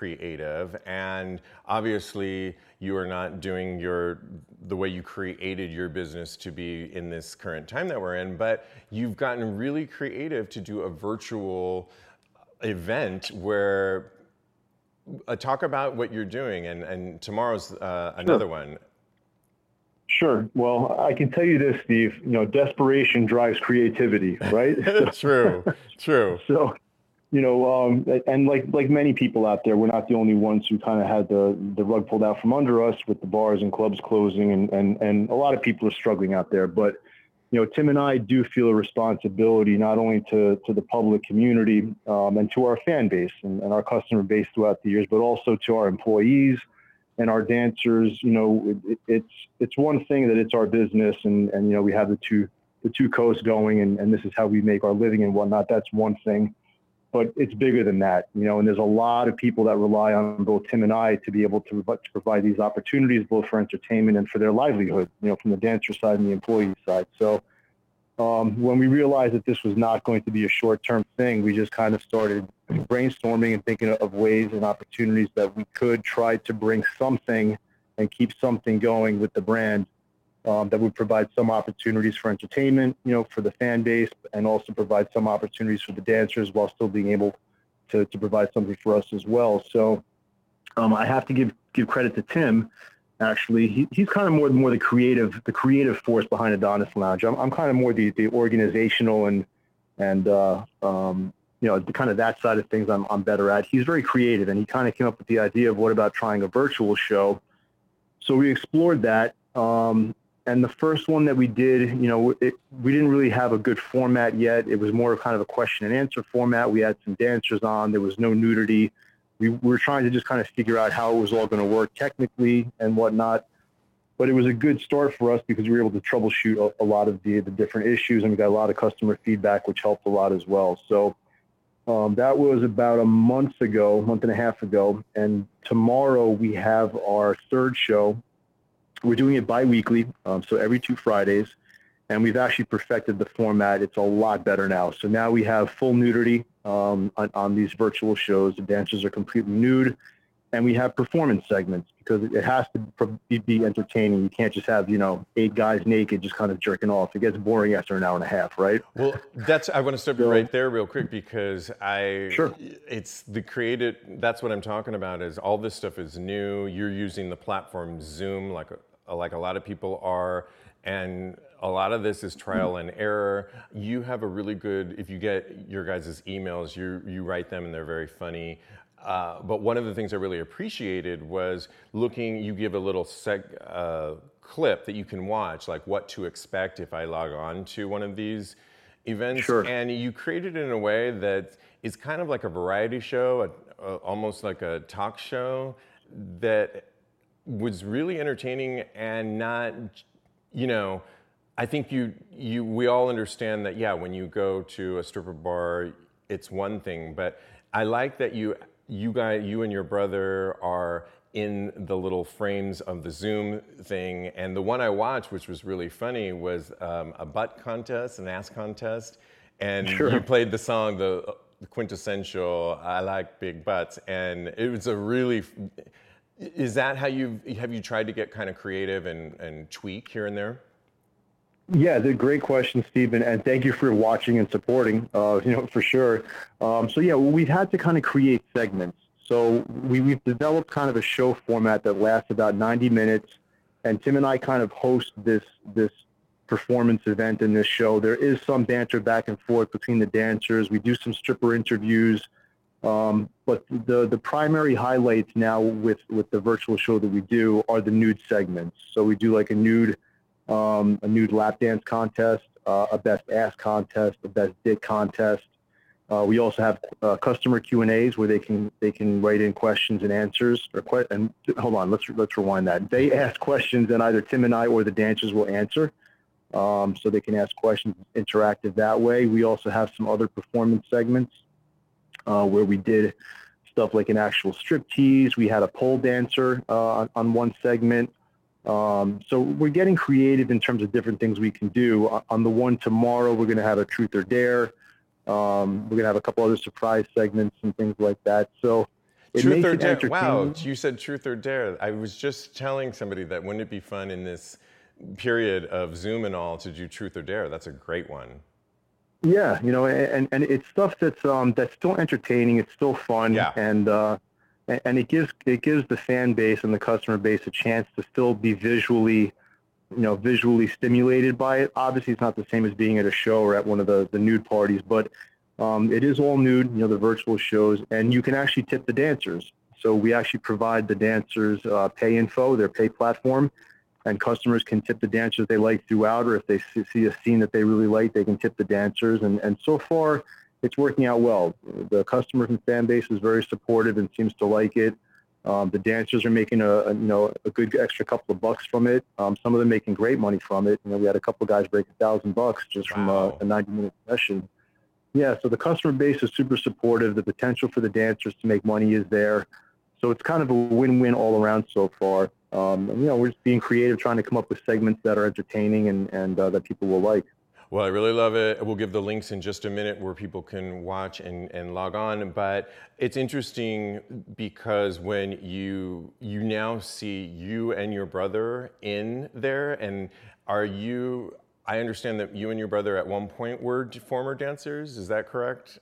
[SPEAKER 2] creative and obviously you are not doing your the way you created your business to be in this current time that we're in but you've gotten really creative to do a virtual event where uh, talk about what you're doing and and tomorrow's uh, another one
[SPEAKER 4] Sure. Well, I can tell you this, Steve. You know, desperation drives creativity, right?
[SPEAKER 2] true true
[SPEAKER 4] So, you know, um, and like like many people out there, we're not the only ones who kind of had the the rug pulled out from under us with the bars and clubs closing, and and and a lot of people are struggling out there. But you know, Tim and I do feel a responsibility not only to, to the public community um, and to our fan base and, and, our customer base throughout the years, but also to our employees and our dancers. You know, it, it's it's one thing that it's our business, and and you know we have the two the two coasts going, and, and this is how we make our living and whatnot. That's one thing, but it's bigger than that. You know, and there's a lot of people that rely on both Tim and I to be able to, to provide these opportunities, both for entertainment and for their livelihood. You know, from the dancer side and the employee side. So um, when we realized that this was not going to be a short-term thing, we just kind of started brainstorming and thinking of ways and opportunities that we could try to bring something and keep something going with the brand um, that would provide some opportunities for entertainment, you know, for the fan base, and also provide some opportunities for the dancers while still being able to, to provide something for us as well. So um, I have to give give credit to Tim actually. He, he's kind of more more the creative the creative force behind Adonis Lounge. I'm, I'm kind of more the, the organizational and and uh, um, you know the kind of that side of things I'm, I'm better at. He's very creative and he kind of came up with the idea of what about trying a virtual show. So we explored that. Um, and the first one that we did, you know, it, we didn't really have a good format yet. It was more of kind of a question and answer format. We had some dancers on. There was no nudity we were trying to just kind of figure out how it was all going to work technically and whatnot. But it was a good start for us because we were able to troubleshoot a, a lot of the, the different issues and we got a lot of customer feedback, which helped a lot as well. So um, that was about a month ago, month and a half ago. And tomorrow we have our third show. We're doing it biweekly, um, so every two Fridays and we've actually perfected the format. It's a lot better now. So now we have full nudity um, on, on, these virtual shows. The dancers are completely nude, and we have performance segments because it has to be entertaining. You can't just have you know eight guys naked just kind of jerking off. It gets boring after an hour and a half, right?
[SPEAKER 2] Well, that's I want to stop you right there real quick because I
[SPEAKER 4] sure
[SPEAKER 2] it's the created. That's what I'm talking about. Is all this stuff is new. You're using the platform Zoom like a, like a lot of people are, and a lot of this is trial and error. You have a really good, if you get your guys' emails, you, you write them and they're very funny. Uh, but one of the things I really appreciated was looking, you give a little seg, uh, clip that you can watch, like what to expect if I log on to one of these events.
[SPEAKER 4] Sure.
[SPEAKER 2] And you created it in a way that is kind of like a variety show, a, a, almost like a talk show that was really entertaining and not, you know, I think you, you, we all understand that, yeah, when you go to a stripper bar, it's one thing, but I like that you, you guys, you and your brother are in the little frames of the Zoom thing. And the one I watched, which was really funny, was um, a butt contest, an ass contest. And
[SPEAKER 4] sure.
[SPEAKER 2] you played the song, the, the quintessential "I like big butts," and it was a really. Is that how you have have you tried to get kind of creative and, and tweak here and there?
[SPEAKER 4] Yeah, the great question, Stephen, and thank you for watching and supporting. Uh, you know, for sure. Um, so yeah, we've had to kind of create segments. So we, we've developed kind of a show format that lasts about 90 minutes, and Tim and I kind of host this this performance event in this show. There is some banter back and forth between the dancers. We do some stripper interviews, um, but the the primary highlights now with with the virtual show that we do are the nude segments. So we do like a nude um, a nude lap dance contest, uh, a best ass contest, a best dick contest. Uh, we also have uh, customer Q and A's where they can they can write in questions and answers. Or que- and hold on, let's let's rewind that. They ask questions and either Tim and I or the dancers will answer. Um, so they can ask questions interactive that way. We also have some other performance segments uh, where we did stuff like an actual strip tease. We had a pole dancer uh, on, on one segment. Um, so we're getting creative in terms of different things we can do. On the one tomorrow, we're going to have a truth or dare. Um, we're going to have a couple other surprise segments and things like that. So
[SPEAKER 2] truth or dare. Wow, you said truth or dare. I was just telling somebody that wouldn't it be fun in this period of Zoom and all to do truth or dare? That's a great one.
[SPEAKER 4] Yeah, you know, and, and it's stuff that's um, that's still entertaining. It's still fun,
[SPEAKER 2] yeah.
[SPEAKER 4] and uh, and it gives it gives the fan base and the customer base a chance to still be visually you know visually stimulated by it obviously it's not the same as being at a show or at one of the the nude parties but um, it is all nude you know the virtual shows and you can actually tip the dancers so we actually provide the dancers uh, pay info their pay platform and customers can tip the dancers they like throughout, or if they see a scene that they really like, they can tip the dancers. And, and so far, it's working out well. The customer and fan base is very supportive and seems to like it. Um, the dancers are making a, a, you know a good extra couple of bucks from it. Um, some of them making great money from it. You know, we had a couple of guys break a thousand bucks just from a, a 90 minute session. Yeah, so the customer base is super supportive. The potential for the dancers to make money is there. So it's kind of a win-win all around so far. Um, you know, we're just being creative, trying to come up with segments that are entertaining and, and uh, that people will like.
[SPEAKER 2] Well, I really love it. We'll give the links in just a minute where people can watch and, and log on. But it's interesting because when you you now see you and your brother in there, and are you? I understand that you and your brother at one point were former dancers. Is that correct?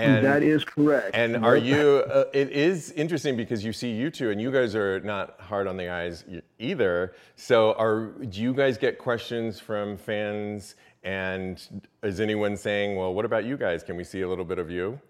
[SPEAKER 4] And, that is correct.
[SPEAKER 2] And are you? Uh, it is interesting because you see you two, and you guys are not hard on the eyes either. So, are do you guys get questions from fans? And is anyone saying, "Well, what about you guys? Can we see a little bit of you?"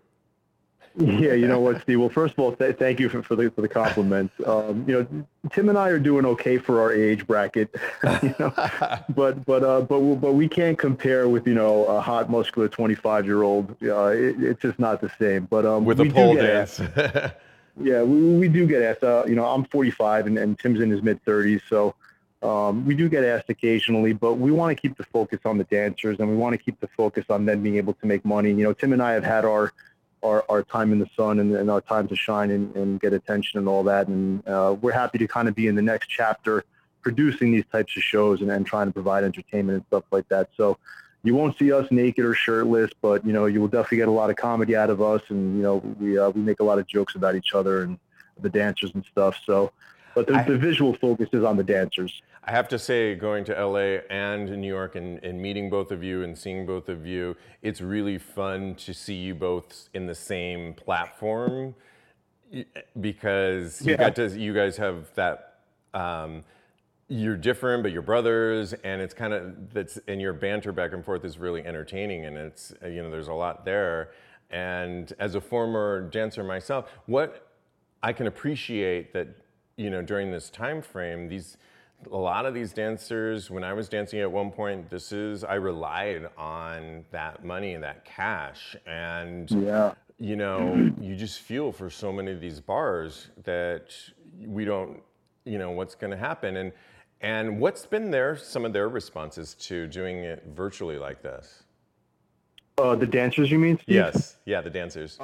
[SPEAKER 4] Yeah, you know what, Steve. Well, first of all, th- thank you for, for the for the compliments. Um, you know, Tim and I are doing okay for our age bracket, you know, but but uh, but but we can't compare with you know a hot, muscular twenty five year old. Uh, it, it's just not the same. But um,
[SPEAKER 2] with a pole dance.
[SPEAKER 4] yeah, we, we do get asked. Uh, you know, I'm 45 and, and Tim's in his mid 30s, so um, we do get asked occasionally, but we want to keep the focus on the dancers and we want to keep the focus on them being able to make money. You know, Tim and I have had our our, our time in the sun and, and our time to shine and, and get attention and all that. And uh, we're happy to kind of be in the next chapter producing these types of shows and, and trying to provide entertainment and stuff like that. So you won't see us naked or shirtless, but you know you will definitely get a lot of comedy out of us, and you know we uh, we make a lot of jokes about each other and the dancers and stuff. So, but the, I, the visual focus is on the dancers.
[SPEAKER 2] I have to say, going to LA and New York and, and meeting both of you and seeing both of you, it's really fun to see you both in the same platform because you got to you guys have that um, you're different but you're brothers and it's kind of that's and your banter back and forth is really entertaining and it's you know there's a lot there and as a former dancer myself what i can appreciate that you know during this time frame these a lot of these dancers, when I was dancing at one point, this is, I relied on that money and that cash. And, yeah. you know, you just feel for so many of these bars that we don't, you know, what's going to happen. And, and what's been their, some of their responses to doing it virtually like this?
[SPEAKER 4] Uh, the dancers, you mean?
[SPEAKER 2] Steve? Yes. Yeah, the dancers.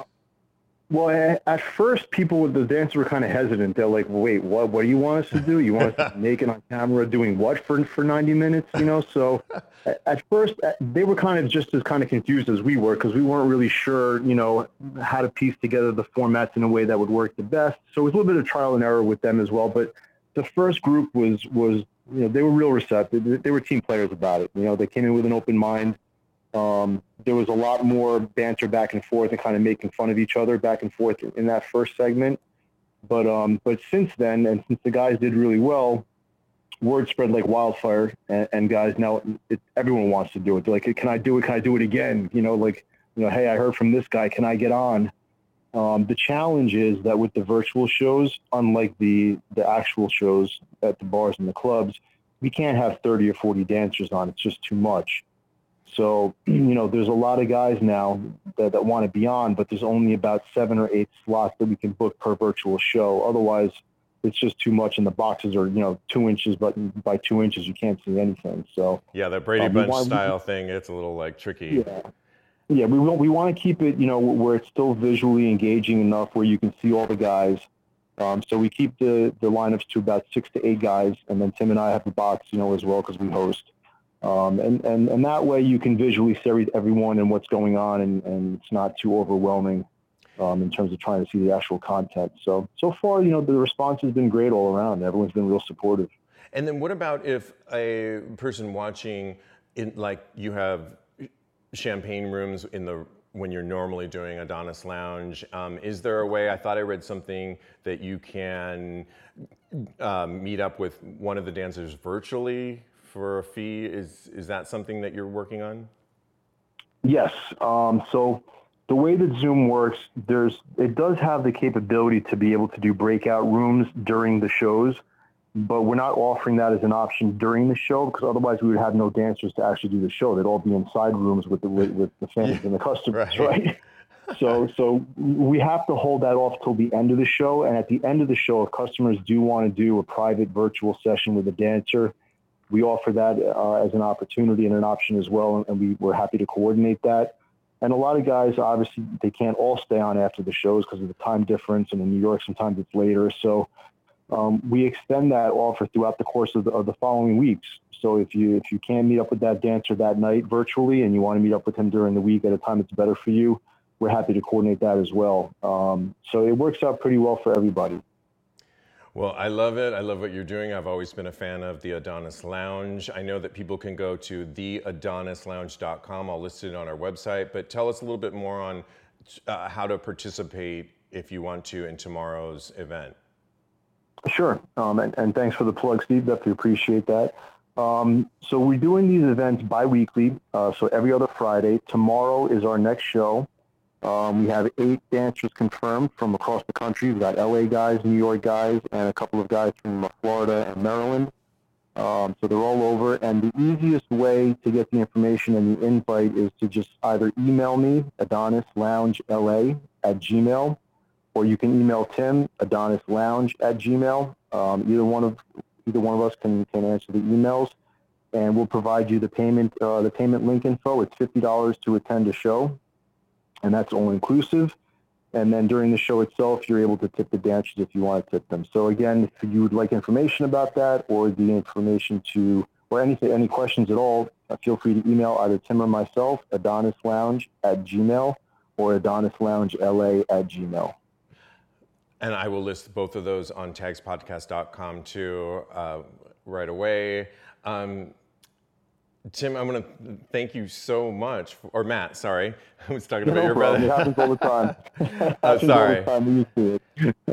[SPEAKER 4] Well, eh, at first, people, with the dancers were kind of hesitant. They're like, "Wait, what? What do you want us to do? You want us to be naked on camera doing what for for 90 minutes? You know?" So, at first, eh, they were kind of just as kind of confused as we were because we weren't really sure, you know, how to piece together the formats in a way that would work the best. So it was a little bit of trial and error with them as well. But the first group was was you know they were real receptive. They were team players about it. You know, they came in with an open mind um, there was a lot more banter back and forth and kind of making fun of each other back and forth in that first segment. But um, but since then, and since the guys did really well, word spread like wildfire, and, and guys now it, everyone wants to do it. They're like, can I do it? Can I do it again? You know, like you know, hey, I heard from this guy. Can I get on? Um, the challenge is that with the virtual shows, unlike the the actual shows at the bars and the clubs, we can't have 30 or 40 dancers on. It's just too much. So, you know, there's a lot of guys now that, that want to be on, but there's only about seven or eight slots that we can book per virtual show. Otherwise, it's just too much, and the boxes are, you know, two inches, but by two inches, you can't see anything. So,
[SPEAKER 2] yeah, that Brady um, Bunch want, style thing, it's a little like tricky.
[SPEAKER 4] Yeah. Yeah, we want we want to keep it, you know, where it's still visually engaging enough where you can see all the guys. Um, so we keep the the lineups to about six to eight guys, and then Tim and I have the box, you know, as well because we host. Um, and, and, and that way you can visually see everyone and what's going on and, and it's not too overwhelming um, in terms of trying to see the actual content. So, so far, you know, the response has been great all around. Everyone's been real supportive.
[SPEAKER 2] And then what about if a person watching in like you have champagne rooms in the when you're normally doing Adonis Lounge. Um, is there a way? I thought I read something that you can um, meet up with one of the dancers virtually for a fee. Is is that something that you're working on?
[SPEAKER 4] Yes. Um, so the way that Zoom works, there's it does have the capability to be able to do breakout rooms during the shows. but we're not offering that as an option during the show because otherwise we would have no dancers to actually do the show. They'd all be inside rooms with the with, with the fans yeah, and the customers, right? right? so so we have to hold that off till the end of the show. And at the end of the show, if customers do want to do a private virtual session with a dancer, we offer that uh, as an opportunity and an option as well. And we, we're happy to coordinate that. And a lot of guys, obviously, they can't all stay on after the shows because of the time difference. And in New York, sometimes it's later. So um, we extend that offer throughout the course of the, of the, following weeks. So if you if you can meet up with that dancer that night virtually, and you want to meet up with him during the week at a time that's better for you, we're happy to coordinate that as well. Um, so it works out pretty well for everybody.
[SPEAKER 2] Well, I love it. I love what you're doing. I've always been a fan of the Adonis Lounge. I know that people can go to theadonislounge.com. I'll list it on our website, but tell us a little bit more on uh, how to participate if you want to in tomorrow's event.
[SPEAKER 4] Sure. Um, and, and, thanks for the plug, Steve. Definitely appreciate that. Um, so we're doing these events bi-weekly, uh, so every other Friday. Tomorrow is our next show. Um, we have eight dancers confirmed from across the country. We've got LA guys, New York guys, and a couple of guys from uh, Florida and Maryland. Um, so they're all over. And the easiest way to get the information and the invite is to just either email me, AdonisLoungeLA at Gmail, or you can email Tim, AdonisLounge at Gmail. Um, either one of either one of us can, can answer the emails, and we'll provide you the payment uh, the payment link info. It's fifty dollars to attend a show, and that's all inclusive. And then during the show itself, you're able to tip the dancers if you want to tip them. So again, if you would like information about that or the information to, or anything, any questions at all, uh, feel free to email either Tim or myself, AdonisLounge at Gmail or AdonisLoungeLA at Gmail.
[SPEAKER 2] And I will list both of those on tagspodcast.com too uh, right away. Um, Tim, I'm going to thank you so much, for, or Matt, sorry. I was talking about no your
[SPEAKER 4] problem.
[SPEAKER 2] brother.
[SPEAKER 4] It happens all the time.
[SPEAKER 2] uh, sorry. Time.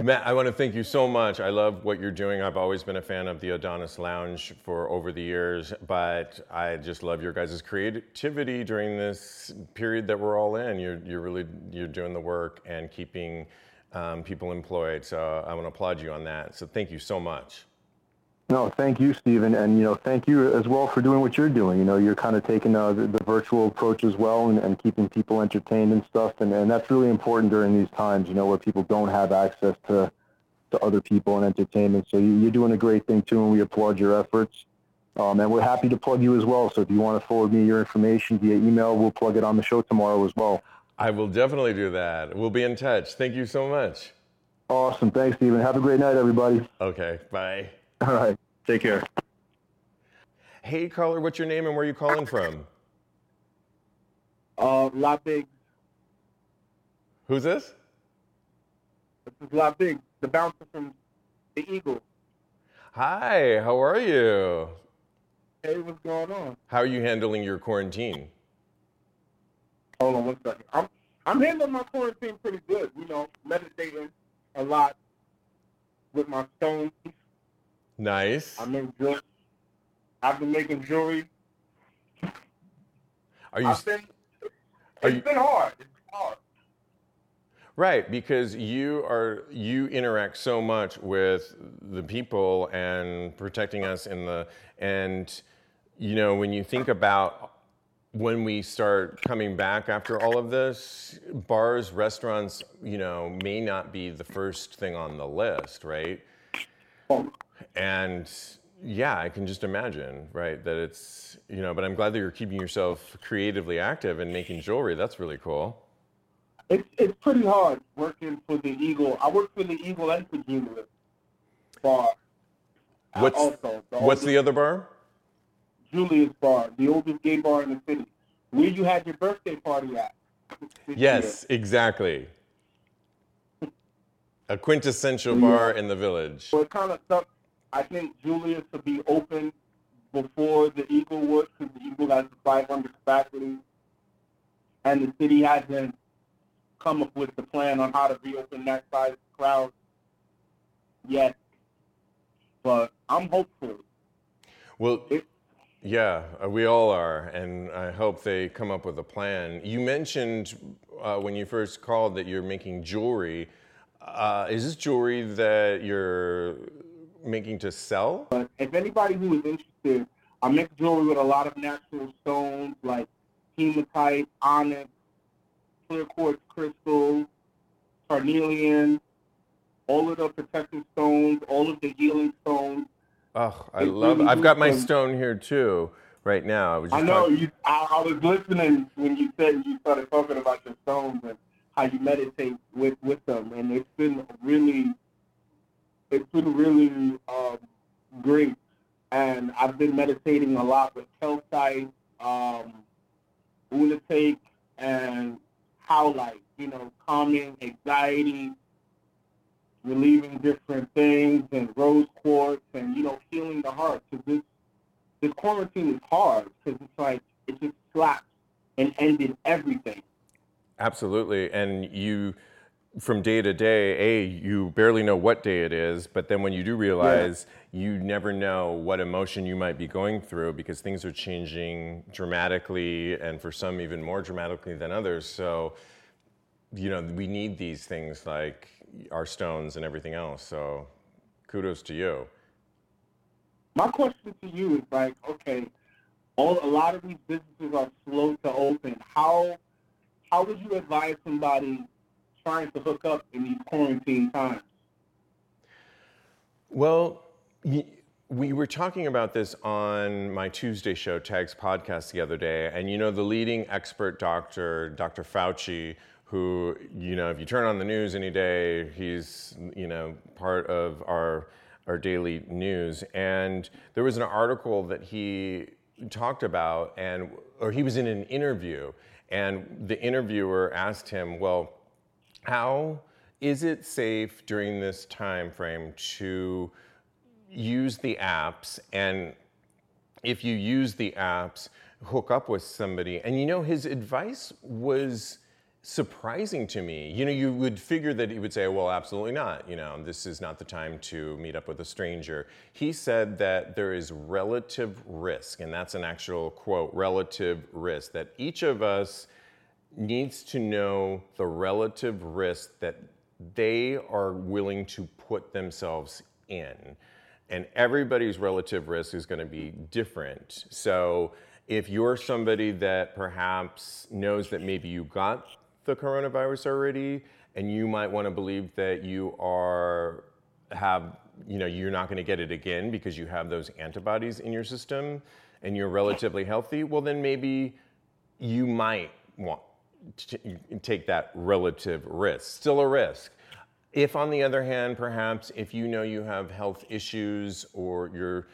[SPEAKER 2] Matt, I want to thank you so much. I love what you're doing. I've always been a fan of the Adonis Lounge for over the years, but I just love your guys' creativity during this period that we're all in. You're, you're really, you're doing the work and keeping um, people employed. So I want to applaud you on that. So thank you so much.
[SPEAKER 4] No, thank you, Stephen, and you know, thank you as well for doing what you're doing. You know, you're kind of taking uh, the, the, virtual approach as well, and, and keeping people entertained and stuff, and, and that's really important during these times. You know, where people don't have access to to other people and entertainment. So you, are doing a great thing too, and we applaud your efforts. Um, and we're happy to plug you as well. So if you want to forward me your information via email, we'll plug it on the show tomorrow as well.
[SPEAKER 2] I will definitely do that. We'll be in touch. Thank you so much.
[SPEAKER 4] Awesome. Thanks, Stephen. Have a great night, everybody.
[SPEAKER 2] Okay. Bye.
[SPEAKER 4] All right. Take care.
[SPEAKER 2] Hey, caller, what's your name and where are you calling from?
[SPEAKER 6] Uh, La Big.
[SPEAKER 2] Who's this?
[SPEAKER 6] This is La Big, the bouncer from the Eagle.
[SPEAKER 2] Hi, how are you?
[SPEAKER 6] Hey, what's going on?
[SPEAKER 2] How are you handling your quarantine?
[SPEAKER 6] Hold on one second. I'm I'm handling my quarantine pretty good. You know, meditating a lot with my stones.
[SPEAKER 2] Nice.
[SPEAKER 6] I make jewelry. I've been making jewelry.
[SPEAKER 2] Are you?
[SPEAKER 6] Been, it's you, been hard. It's been hard.
[SPEAKER 2] Right, because you are you interact so much with the people and protecting us in the and you know when you think about when we start coming back after all of this, bars, restaurants, you know, may not be the first thing on the list, right? Oh, And yeah, I can just imagine, right, that it's, you know, but I'm glad that you're keeping yourself creatively active and making jewelry. That's really cool.
[SPEAKER 6] It's, it's pretty hard working for the Eagle. I work for the Eagle and for Julius Bar.
[SPEAKER 2] What's, also, the what's the other bar?
[SPEAKER 6] Julius Bar, the oldest gay bar in the city, where you had your birthday party at.
[SPEAKER 2] Yes, year. exactly. A quintessential yeah. bar in the village.
[SPEAKER 6] Well, it kind of sucks. I think Julius to be open before the Eagle would, because the Eagle has 500 capacity, and the city hasn't come up with the plan on how to reopen that size crowd yet. But I'm hopeful.
[SPEAKER 2] Well, it, yeah, uh, we all are, and I hope they come up with a plan. You mentioned uh, when you first called that you're making jewelry. Uh, is this jewelry that you're making to sell?
[SPEAKER 6] But if anybody who is interested, I make jewelry with a lot of natural stones like hematite, onyx, clear quartz crystal, carnelian, all of the protective stones, all of the healing stones.
[SPEAKER 2] Oh, I
[SPEAKER 6] It
[SPEAKER 2] love.
[SPEAKER 6] really
[SPEAKER 2] I've got my stone here too, right now. I was just
[SPEAKER 6] I know
[SPEAKER 2] talking-
[SPEAKER 6] you. I, I was listening when you said you started talking about your stones and how you meditate with with them, and it's been really, it's been really um, great. And I've been meditating a lot with calcite, um, and howlite. You know, calming anxiety, relieving different things, and rose quartz, and you know, healing the heart. Because this this quarantine is hard because it's like it just slaps and ended everything.
[SPEAKER 2] Absolutely. And you, from day to day, A, you barely know what day it is, but then when you do realize, you never know what emotion you might be going through because things are changing dramatically and for some even more dramatically than others. So, you know, we need these things like our stones and everything else. So, kudos to you.
[SPEAKER 6] My question to you is like, okay, all a lot of these businesses are slow to open. How how would you advise somebody trying to hook up in these quarantine times?
[SPEAKER 2] Well, we were talking about this on my Tuesday show, Tags Podcast, the other day. And you know, the leading expert doctor, Dr. Fauci, who, you know, if you turn on the news any day, he's, you know, part of our, our daily news. And there was an article that he talked about, and, or he was in an interview, and the interviewer asked him, well, how is it safe during this time frame to use the apps? And if you use the apps hook up with somebody. And you know his advice was surprising to me. You know you would figure that he would say well absolutely not. You know this is not the time to meet up with a stranger. He said that there is relative risk and that's an actual quote relative risk that each of us needs to know the relative risk that they are willing to put themselves in. And everybody's relative risk is going to be different. So if you're somebody that perhaps knows that maybe you got the coronavirus already and you might want to believe that you are have you know you're not going to get it again because you have those antibodies in your system and you're relatively healthy well then maybe you might want take that relative risk still a risk if on the other hand perhaps if you know you have health issues or you're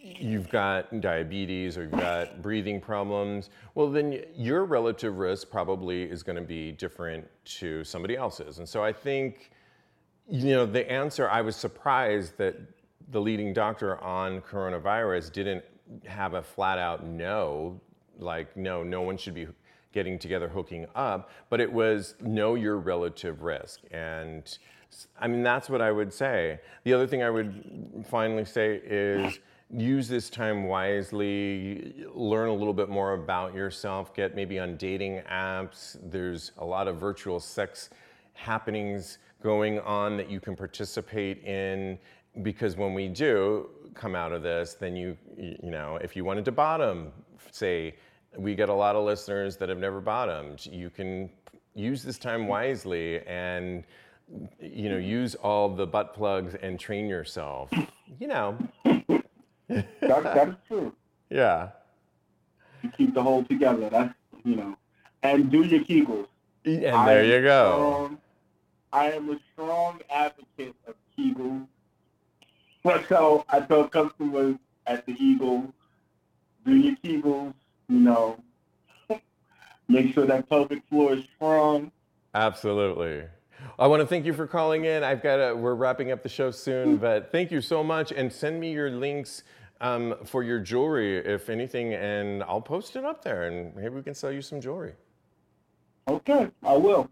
[SPEAKER 2] you've got diabetes or you've got breathing problems, well, then your relative risk probably is going to be different to somebody else's. And so I think, you know, the answer, I was surprised that the leading doctor on coronavirus didn't have a flat out no, like, no, no one should be getting together, hooking up, but it was know your relative risk. And I mean, that's what I would say. The other thing I would finally say is use this time wisely, learn a little bit more about yourself, get maybe on dating apps. There's a lot of virtual sex happenings going on that you can participate in because when we do come out of this, then you, you know, if you wanted to bottom, say, we get a lot of listeners that have never bottomed. You can use this time wisely and you know use all the butt plugs and train yourself. You know,
[SPEAKER 6] That, that is true.
[SPEAKER 2] yeah.
[SPEAKER 6] You keep the whole together. That's you know, and do your Kegels.
[SPEAKER 2] And
[SPEAKER 6] I
[SPEAKER 2] there you go.
[SPEAKER 6] strong- I am a strong advocate of Kegels. Tell I tell customers at the Eagle, do your Kegels. You know, make sure that pelvic floor is strong.
[SPEAKER 2] Absolutely. I want to thank you for calling in. I've got to, we're wrapping up the show soon, but thank you so much. And send me your links um, for your jewelry, if anything, and I'll post it up there and maybe we can sell you some jewelry.
[SPEAKER 6] Okay, I will.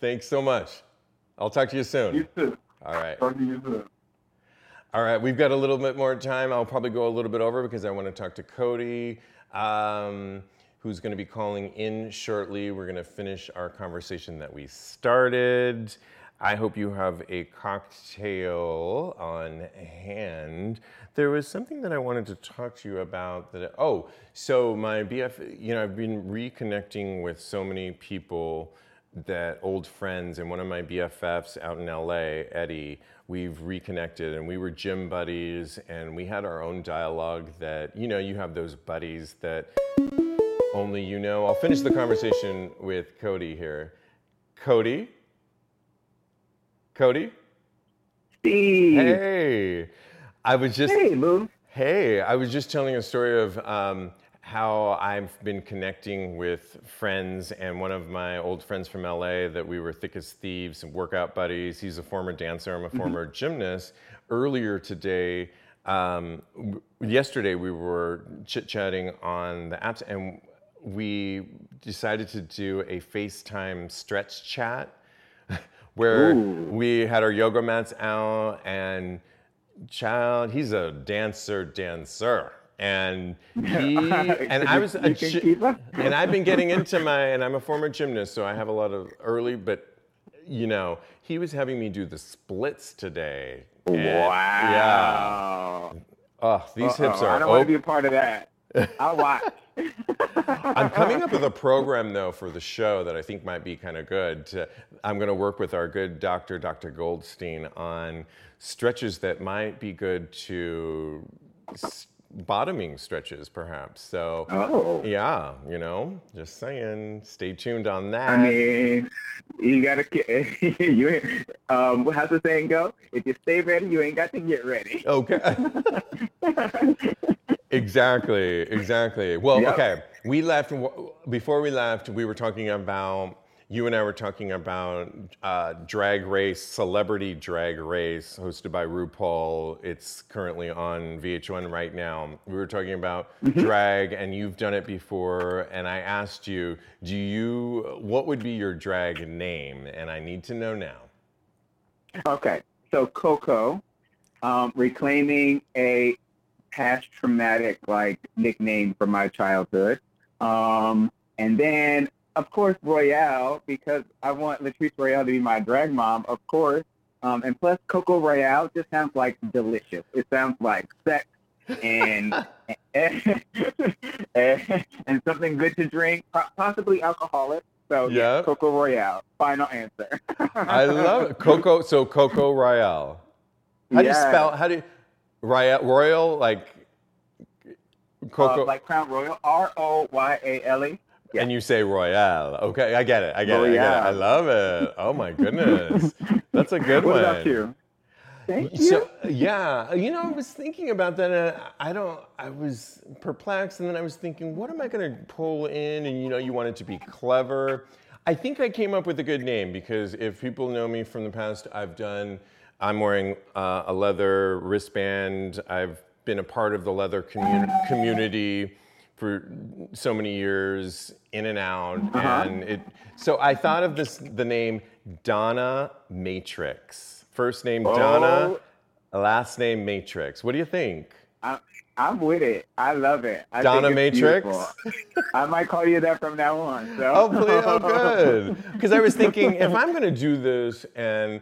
[SPEAKER 2] Thanks so much. I'll talk to you soon.
[SPEAKER 6] You too.
[SPEAKER 2] All right.
[SPEAKER 6] Talk to you soon.
[SPEAKER 2] All right, we've got a little bit more time. I'll probably go a little bit over because I want to talk to Cody, um, who's going to be calling in shortly. We're going to finish our conversation that we started. I hope you have a cocktail on hand. There was something that I wanted to talk to you about. That oh, so my BF, you know, I've been reconnecting with so many people that old friends, and one of my BFFs out in LA, Eddie, we've reconnected, and we were gym buddies, and we had our own dialogue. That you know, you have those buddies that only you know. I'll finish the conversation with Cody here. Cody. Cody.
[SPEAKER 3] Steve.
[SPEAKER 2] Hey. I was just
[SPEAKER 3] Hey, Lou.
[SPEAKER 2] Hey, I was just telling a story of um, how I've been connecting with friends, and one of my old friends from LA that we were thick as thieves and workout buddies. He's a former dancer, I'm a former gymnast. Earlier today, um, w- yesterday, we were chit chatting on the apps, and we decided to do a FaceTime stretch chat where
[SPEAKER 3] Ooh.
[SPEAKER 2] we had our yoga mats out and child he's a dancer dancer and he and i was a
[SPEAKER 3] You can
[SPEAKER 2] chi-
[SPEAKER 3] keep up.
[SPEAKER 2] and i've been getting into my and i'm a former gymnast so i have a lot of early but you know he was having me do the splits today And- yeah
[SPEAKER 3] Wow.
[SPEAKER 2] oh these hips
[SPEAKER 3] Uh-oh,
[SPEAKER 2] are
[SPEAKER 3] I don't want
[SPEAKER 2] op-
[SPEAKER 3] to be a part of that. I'll watch.
[SPEAKER 2] I'm coming up with a program though for the show that I think might be kind of good. To, I'm going to work with our good doctor, Dr. Goldstein, on stretches that might be good to s- bottoming stretches, perhaps. So,
[SPEAKER 3] Oh.
[SPEAKER 2] yeah, you know, just saying. Stay tuned on that.
[SPEAKER 3] I mean, you gotta. You um. How's the saying go? If you stay ready, you ain't got to get ready.
[SPEAKER 2] Okay. exactly, exactly. Well,
[SPEAKER 3] Yep.
[SPEAKER 2] okay. We left, before we left, we were talking about, you and I were talking about uh, Drag Race, Celebrity Drag Race, hosted by RuPaul. It's currently on VH1 right now. We were talking about drag, and you've done it before. And I asked you, do you, what would be your drag name? And I need to know now.
[SPEAKER 3] Okay, so Coco, um, reclaiming a past traumatic like nickname from my childhood, um, and then of course Royale because I want Latrice Royale to be my drag mom, of course, um, and plus Coco Royale just sounds like delicious. It sounds like sex and and, and something good to drink, possibly alcoholic. So yeah. Coco Royale. Final answer.
[SPEAKER 2] I love it. Coco, so Coco Royale. How do you spell? How do you Royale? Royal like Coco,
[SPEAKER 3] Uh, like Crown Royal, R O Y A L E. yeah.
[SPEAKER 2] and you say Royale. Okay, I get it. I get it. I get it. I love it. Oh my goodness, that's a good
[SPEAKER 3] What
[SPEAKER 2] one.
[SPEAKER 3] about you? Thank you.
[SPEAKER 2] So yeah, you know, I was thinking about that. And I don't. I was perplexed, and then I was thinking, what am I going to pull in? And you know, you want it to be clever. I think I came up with a good name because if people know me from the past, I've done. I'm wearing uh, a leather wristband. I've been a part of the leather commun- community for so many years, in and out, uh-huh. and it. So I thought of this the name Donna Matrix. First name oh. Donna, last name Matrix. What do you think?
[SPEAKER 3] I, I'm with it. I love it. I
[SPEAKER 2] Donna Matrix?
[SPEAKER 3] I might call you that from now on. So.
[SPEAKER 2] Oh, please, oh, good. Because I was thinking, if I'm going to do this, and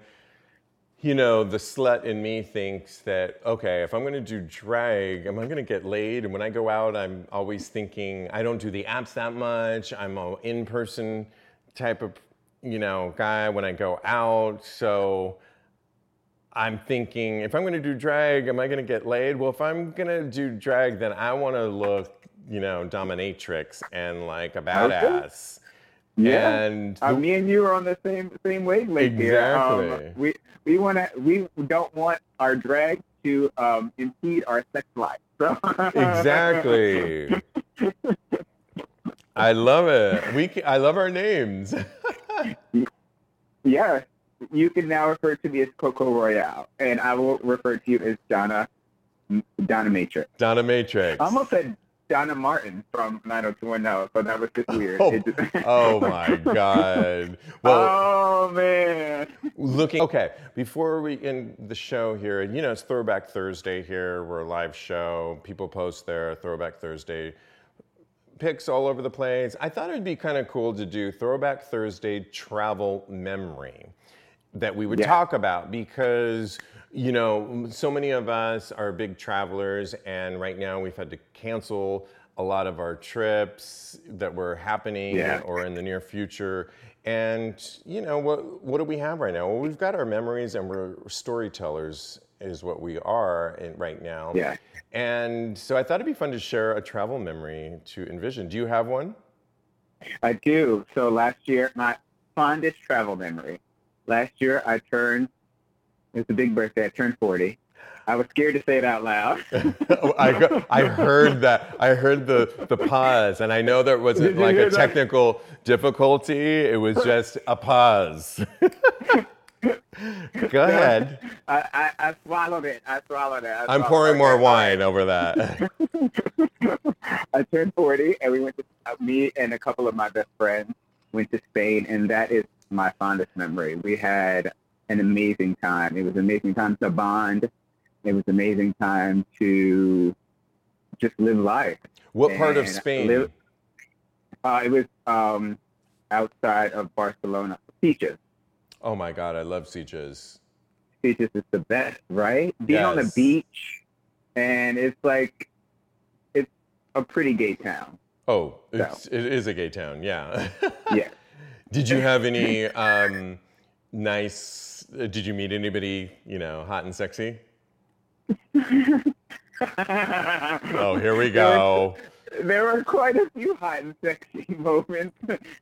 [SPEAKER 2] you know, the slut in me thinks that, okay, if I'm going to do drag, am I going to get laid? And when I go out, I'm always thinking, I don't do the apps that much. I'm a in-person type of, you know, guy when I go out. So I'm thinking, if I'm going to do drag, am I going to get laid? Well, if I'm going to do drag, then I want to look, you know, dominatrix and like a badass.
[SPEAKER 3] Yeah.
[SPEAKER 2] And
[SPEAKER 3] Uh, me and you are on the same same wavelength here. Um,
[SPEAKER 2] Exactly.
[SPEAKER 3] we we want to we don't want our drag to um, impede our sex life. So.
[SPEAKER 2] exactly. I love it. We I love our names.
[SPEAKER 3] Yeah, you can now refer to me as Coco Royale, and I will refer to you as Donna Donna Matrix.
[SPEAKER 2] Donna Matrix.
[SPEAKER 3] I almost said Donna Martin from 90210, so that was just weird.
[SPEAKER 2] Oh,
[SPEAKER 3] just-
[SPEAKER 2] oh my God. Well,
[SPEAKER 3] oh man.
[SPEAKER 2] looking okay before we end the show here and you know it's throwback thursday here we're a live show people post their throwback thursday pics all over the place i thought it would be kind of cool to do throwback thursday travel memory that we would
[SPEAKER 3] Yeah.
[SPEAKER 2] talk about because you know so many of us are big travelers and right now we've had to cancel a lot of our trips that were happening
[SPEAKER 3] Yeah.
[SPEAKER 2] or in the near future and you know what what do we have right now well we've got our memories and we're storytellers is what we are in, right now
[SPEAKER 3] Yeah.
[SPEAKER 2] and so i thought it'd be fun to share a travel memory to envision do you have one
[SPEAKER 3] I do. So last year, my fondest travel memory. Last year, I turned. It was a big birthday. I turned forty. I was scared to say it out loud.
[SPEAKER 2] I, I heard that. I heard the, the pause, and I know there wasn't like a
[SPEAKER 3] that?
[SPEAKER 2] technical difficulty. It was just a pause. Go ahead.
[SPEAKER 3] I, I, I swallowed it. I swallowed it. I
[SPEAKER 2] I'm pouring
[SPEAKER 3] it.
[SPEAKER 2] more wine over that.
[SPEAKER 3] I turned 40, and we went to uh, me and a couple of my best friends went to Spain, and that is my fondest memory. We had an amazing time. It was an amazing time to bond. It was an amazing time to just live life.
[SPEAKER 2] What part of Spain?
[SPEAKER 3] live- Uh, it was um, outside of Barcelona. Sitges.
[SPEAKER 2] Oh my God, I love Sitges.
[SPEAKER 3] Sitges is the best, right? Being on the beach, and it's like it's a pretty gay town.
[SPEAKER 2] Oh, it's, it is a gay town. Yeah.
[SPEAKER 3] Yeah.
[SPEAKER 2] Did you have any um, nice? uh, Did you meet anybody you know hot and sexy? Oh, here we go.
[SPEAKER 3] There were quite a few hot and sexy moments.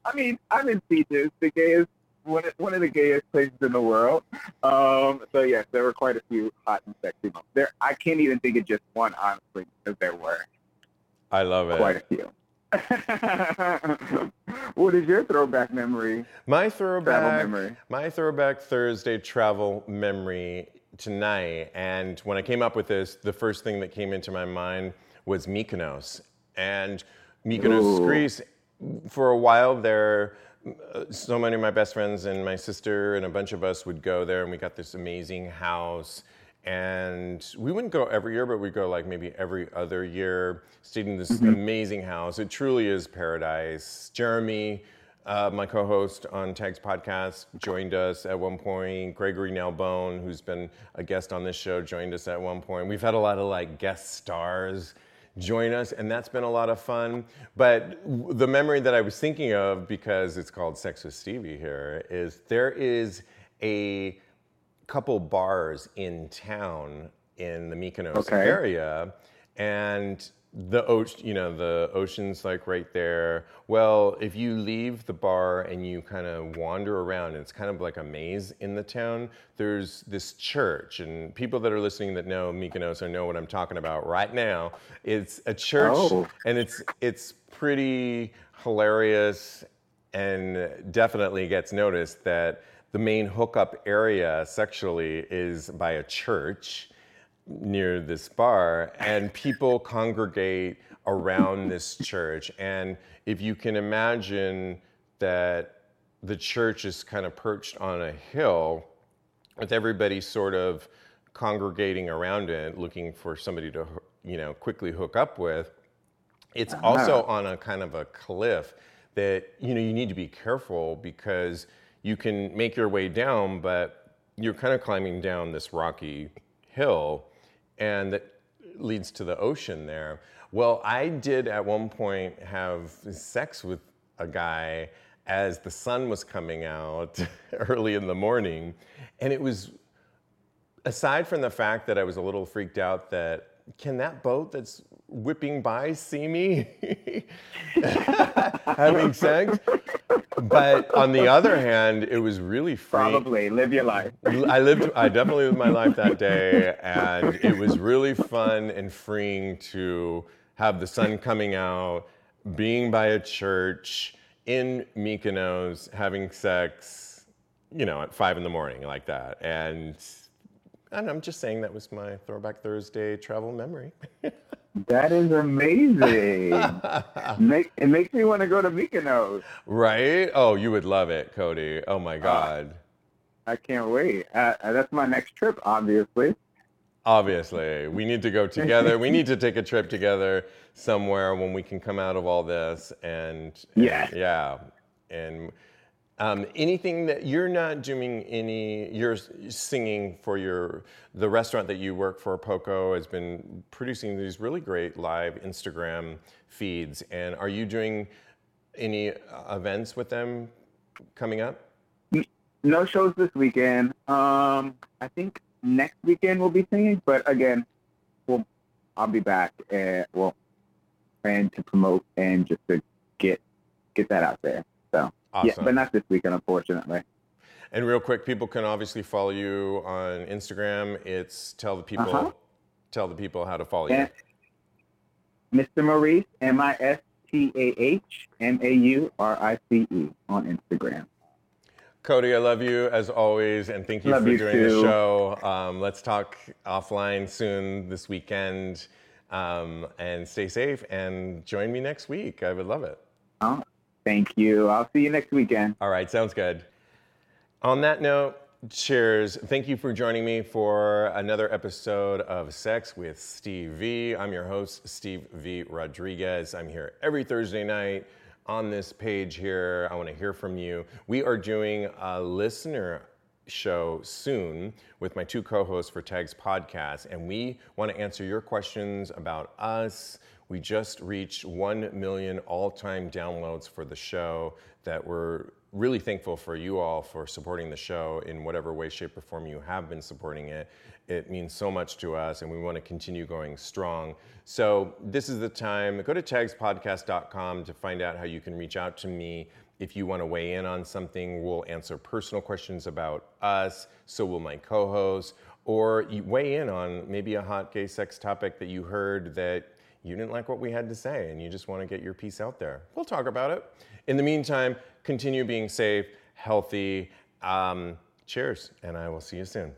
[SPEAKER 3] I mean, I'm in Sitges, the gayest, one of, one of the gayest places in the world. Um, so yes, there were quite a few hot and sexy moments. There, I can't even think of just one, honestly, because there were
[SPEAKER 2] I love it.
[SPEAKER 3] quite a few. what is your throwback memory?
[SPEAKER 2] My throwback,
[SPEAKER 3] memory.
[SPEAKER 2] my throwback Thursday travel memory tonight. And when I came up with this, the first thing that came into my mind was Mykonos. And Mykonos,
[SPEAKER 3] Ooh.
[SPEAKER 2] Greece, for a while there, so many of my best friends and my sister and a bunch of us would go there, and we got this amazing house. And we wouldn't go every year, but we'd go like maybe every other year, stayed in this amazing house. It truly is paradise. Jeremy, uh, my co host on Tags Podcast, joined us at one point. Gregory Nelbone, who's been a guest on this show, joined us at one point. We've had a lot of like guest stars join us, and that's been a lot of fun. But the memory that I was thinking of, because it's called Sex with Stevie here, is there is a couple bars in town in the Mykonos
[SPEAKER 3] Okay.
[SPEAKER 2] area, and the ocean, you know, the ocean's like right there. Well, if you leave the bar and you kind of wander around, and it's kind of like a maze in the town. There's this church, and people that are listening that know Mykonos or know what I'm talking about right now. It's a church,
[SPEAKER 3] Oh.
[SPEAKER 2] and it's it's pretty hilarious and definitely gets noticed that the main hookup area sexually is by a church near this bar and people congregate around this church. And if you can imagine that the church is kind of perched on a hill with everybody sort of congregating around it looking for somebody to you know quickly hook up with it's ah. also on a kind of a cliff that you know you need to be careful because you can make your way down but you're kind of climbing down this rocky hill and that leads to the ocean there. Well i did at one point have sex with a guy as the sun was coming out early in the morning and it was aside from the fact that I was a little freaked out that can that boat that's whipping by see me having sex? But on the other hand, it was really free.
[SPEAKER 3] Probably live your life.
[SPEAKER 2] I lived, I definitely lived my life that day, and it was really fun and freeing to have the sun coming out, being by a church in Mykonos, having sex, you know, at five in the morning like that. And, and I'm just saying that was my Throwback Thursday travel memory.
[SPEAKER 3] That is amazing. Make, it makes me want to go to Mykonos.
[SPEAKER 2] right? Oh, you would love it, Cody. Oh my God.
[SPEAKER 3] I can't wait. Uh, uh, that's my next trip, obviously.
[SPEAKER 2] Obviously, we need to go together. we need to take a trip together somewhere when we can come out of all this and, and
[SPEAKER 3] Yes.
[SPEAKER 2] yeah. And Um, anything that you're not doing any, you're singing for your, the restaurant that you work for, Poco, has been producing these really great live Instagram feeds. And are you doing any uh, events with them coming up?
[SPEAKER 3] No shows this weekend. Um, I think next weekend we'll be singing, but again, we'll I'll be back. And, well, and to promote and just to get get that out there. So
[SPEAKER 2] Awesome.
[SPEAKER 3] yeah, but not this weekend, unfortunately.
[SPEAKER 2] And real quick, people can obviously follow you on Instagram. It's tell the people,
[SPEAKER 3] Uh-huh.
[SPEAKER 2] tell the people how to follow you.
[SPEAKER 3] Mr. Maurice, M I S T A H M A U R I C E on Instagram.
[SPEAKER 2] Cody, I love you as always, and thank you
[SPEAKER 3] Love
[SPEAKER 2] for
[SPEAKER 3] you
[SPEAKER 2] doing the show. Um, let's talk offline soon this weekend, um, and stay safe. And join me next week. I would love it.
[SPEAKER 3] Oh, thank you. I'll see you next weekend.
[SPEAKER 2] All right, sounds good. On that note, cheers. Thank you for joining me for another episode of Sex with Steve V. I'm your host, Steve V. Rodriguez. I'm here every Thursday night on this page here. I want to hear from you. We are doing a listener show soon with my two co-hosts for Tags Podcast, and we want to answer your questions about us. We just reached 1 million all-time downloads for the show that we're really thankful for you all for supporting the show in whatever way, shape, or form you have been supporting it. It means so much to us, and we want to continue going strong. So, this is the time. Go to tagspodcast.com to find out how you can reach out to me if you want to weigh in on something. We'll answer personal questions about us, so will my co host, or you weigh in on maybe a hot gay sex topic that you heard that you didn't like what we had to say and you just want to get your piece out there. We'll talk about it. In the meantime, continue being safe, healthy. Um, cheers, and I will see you soon.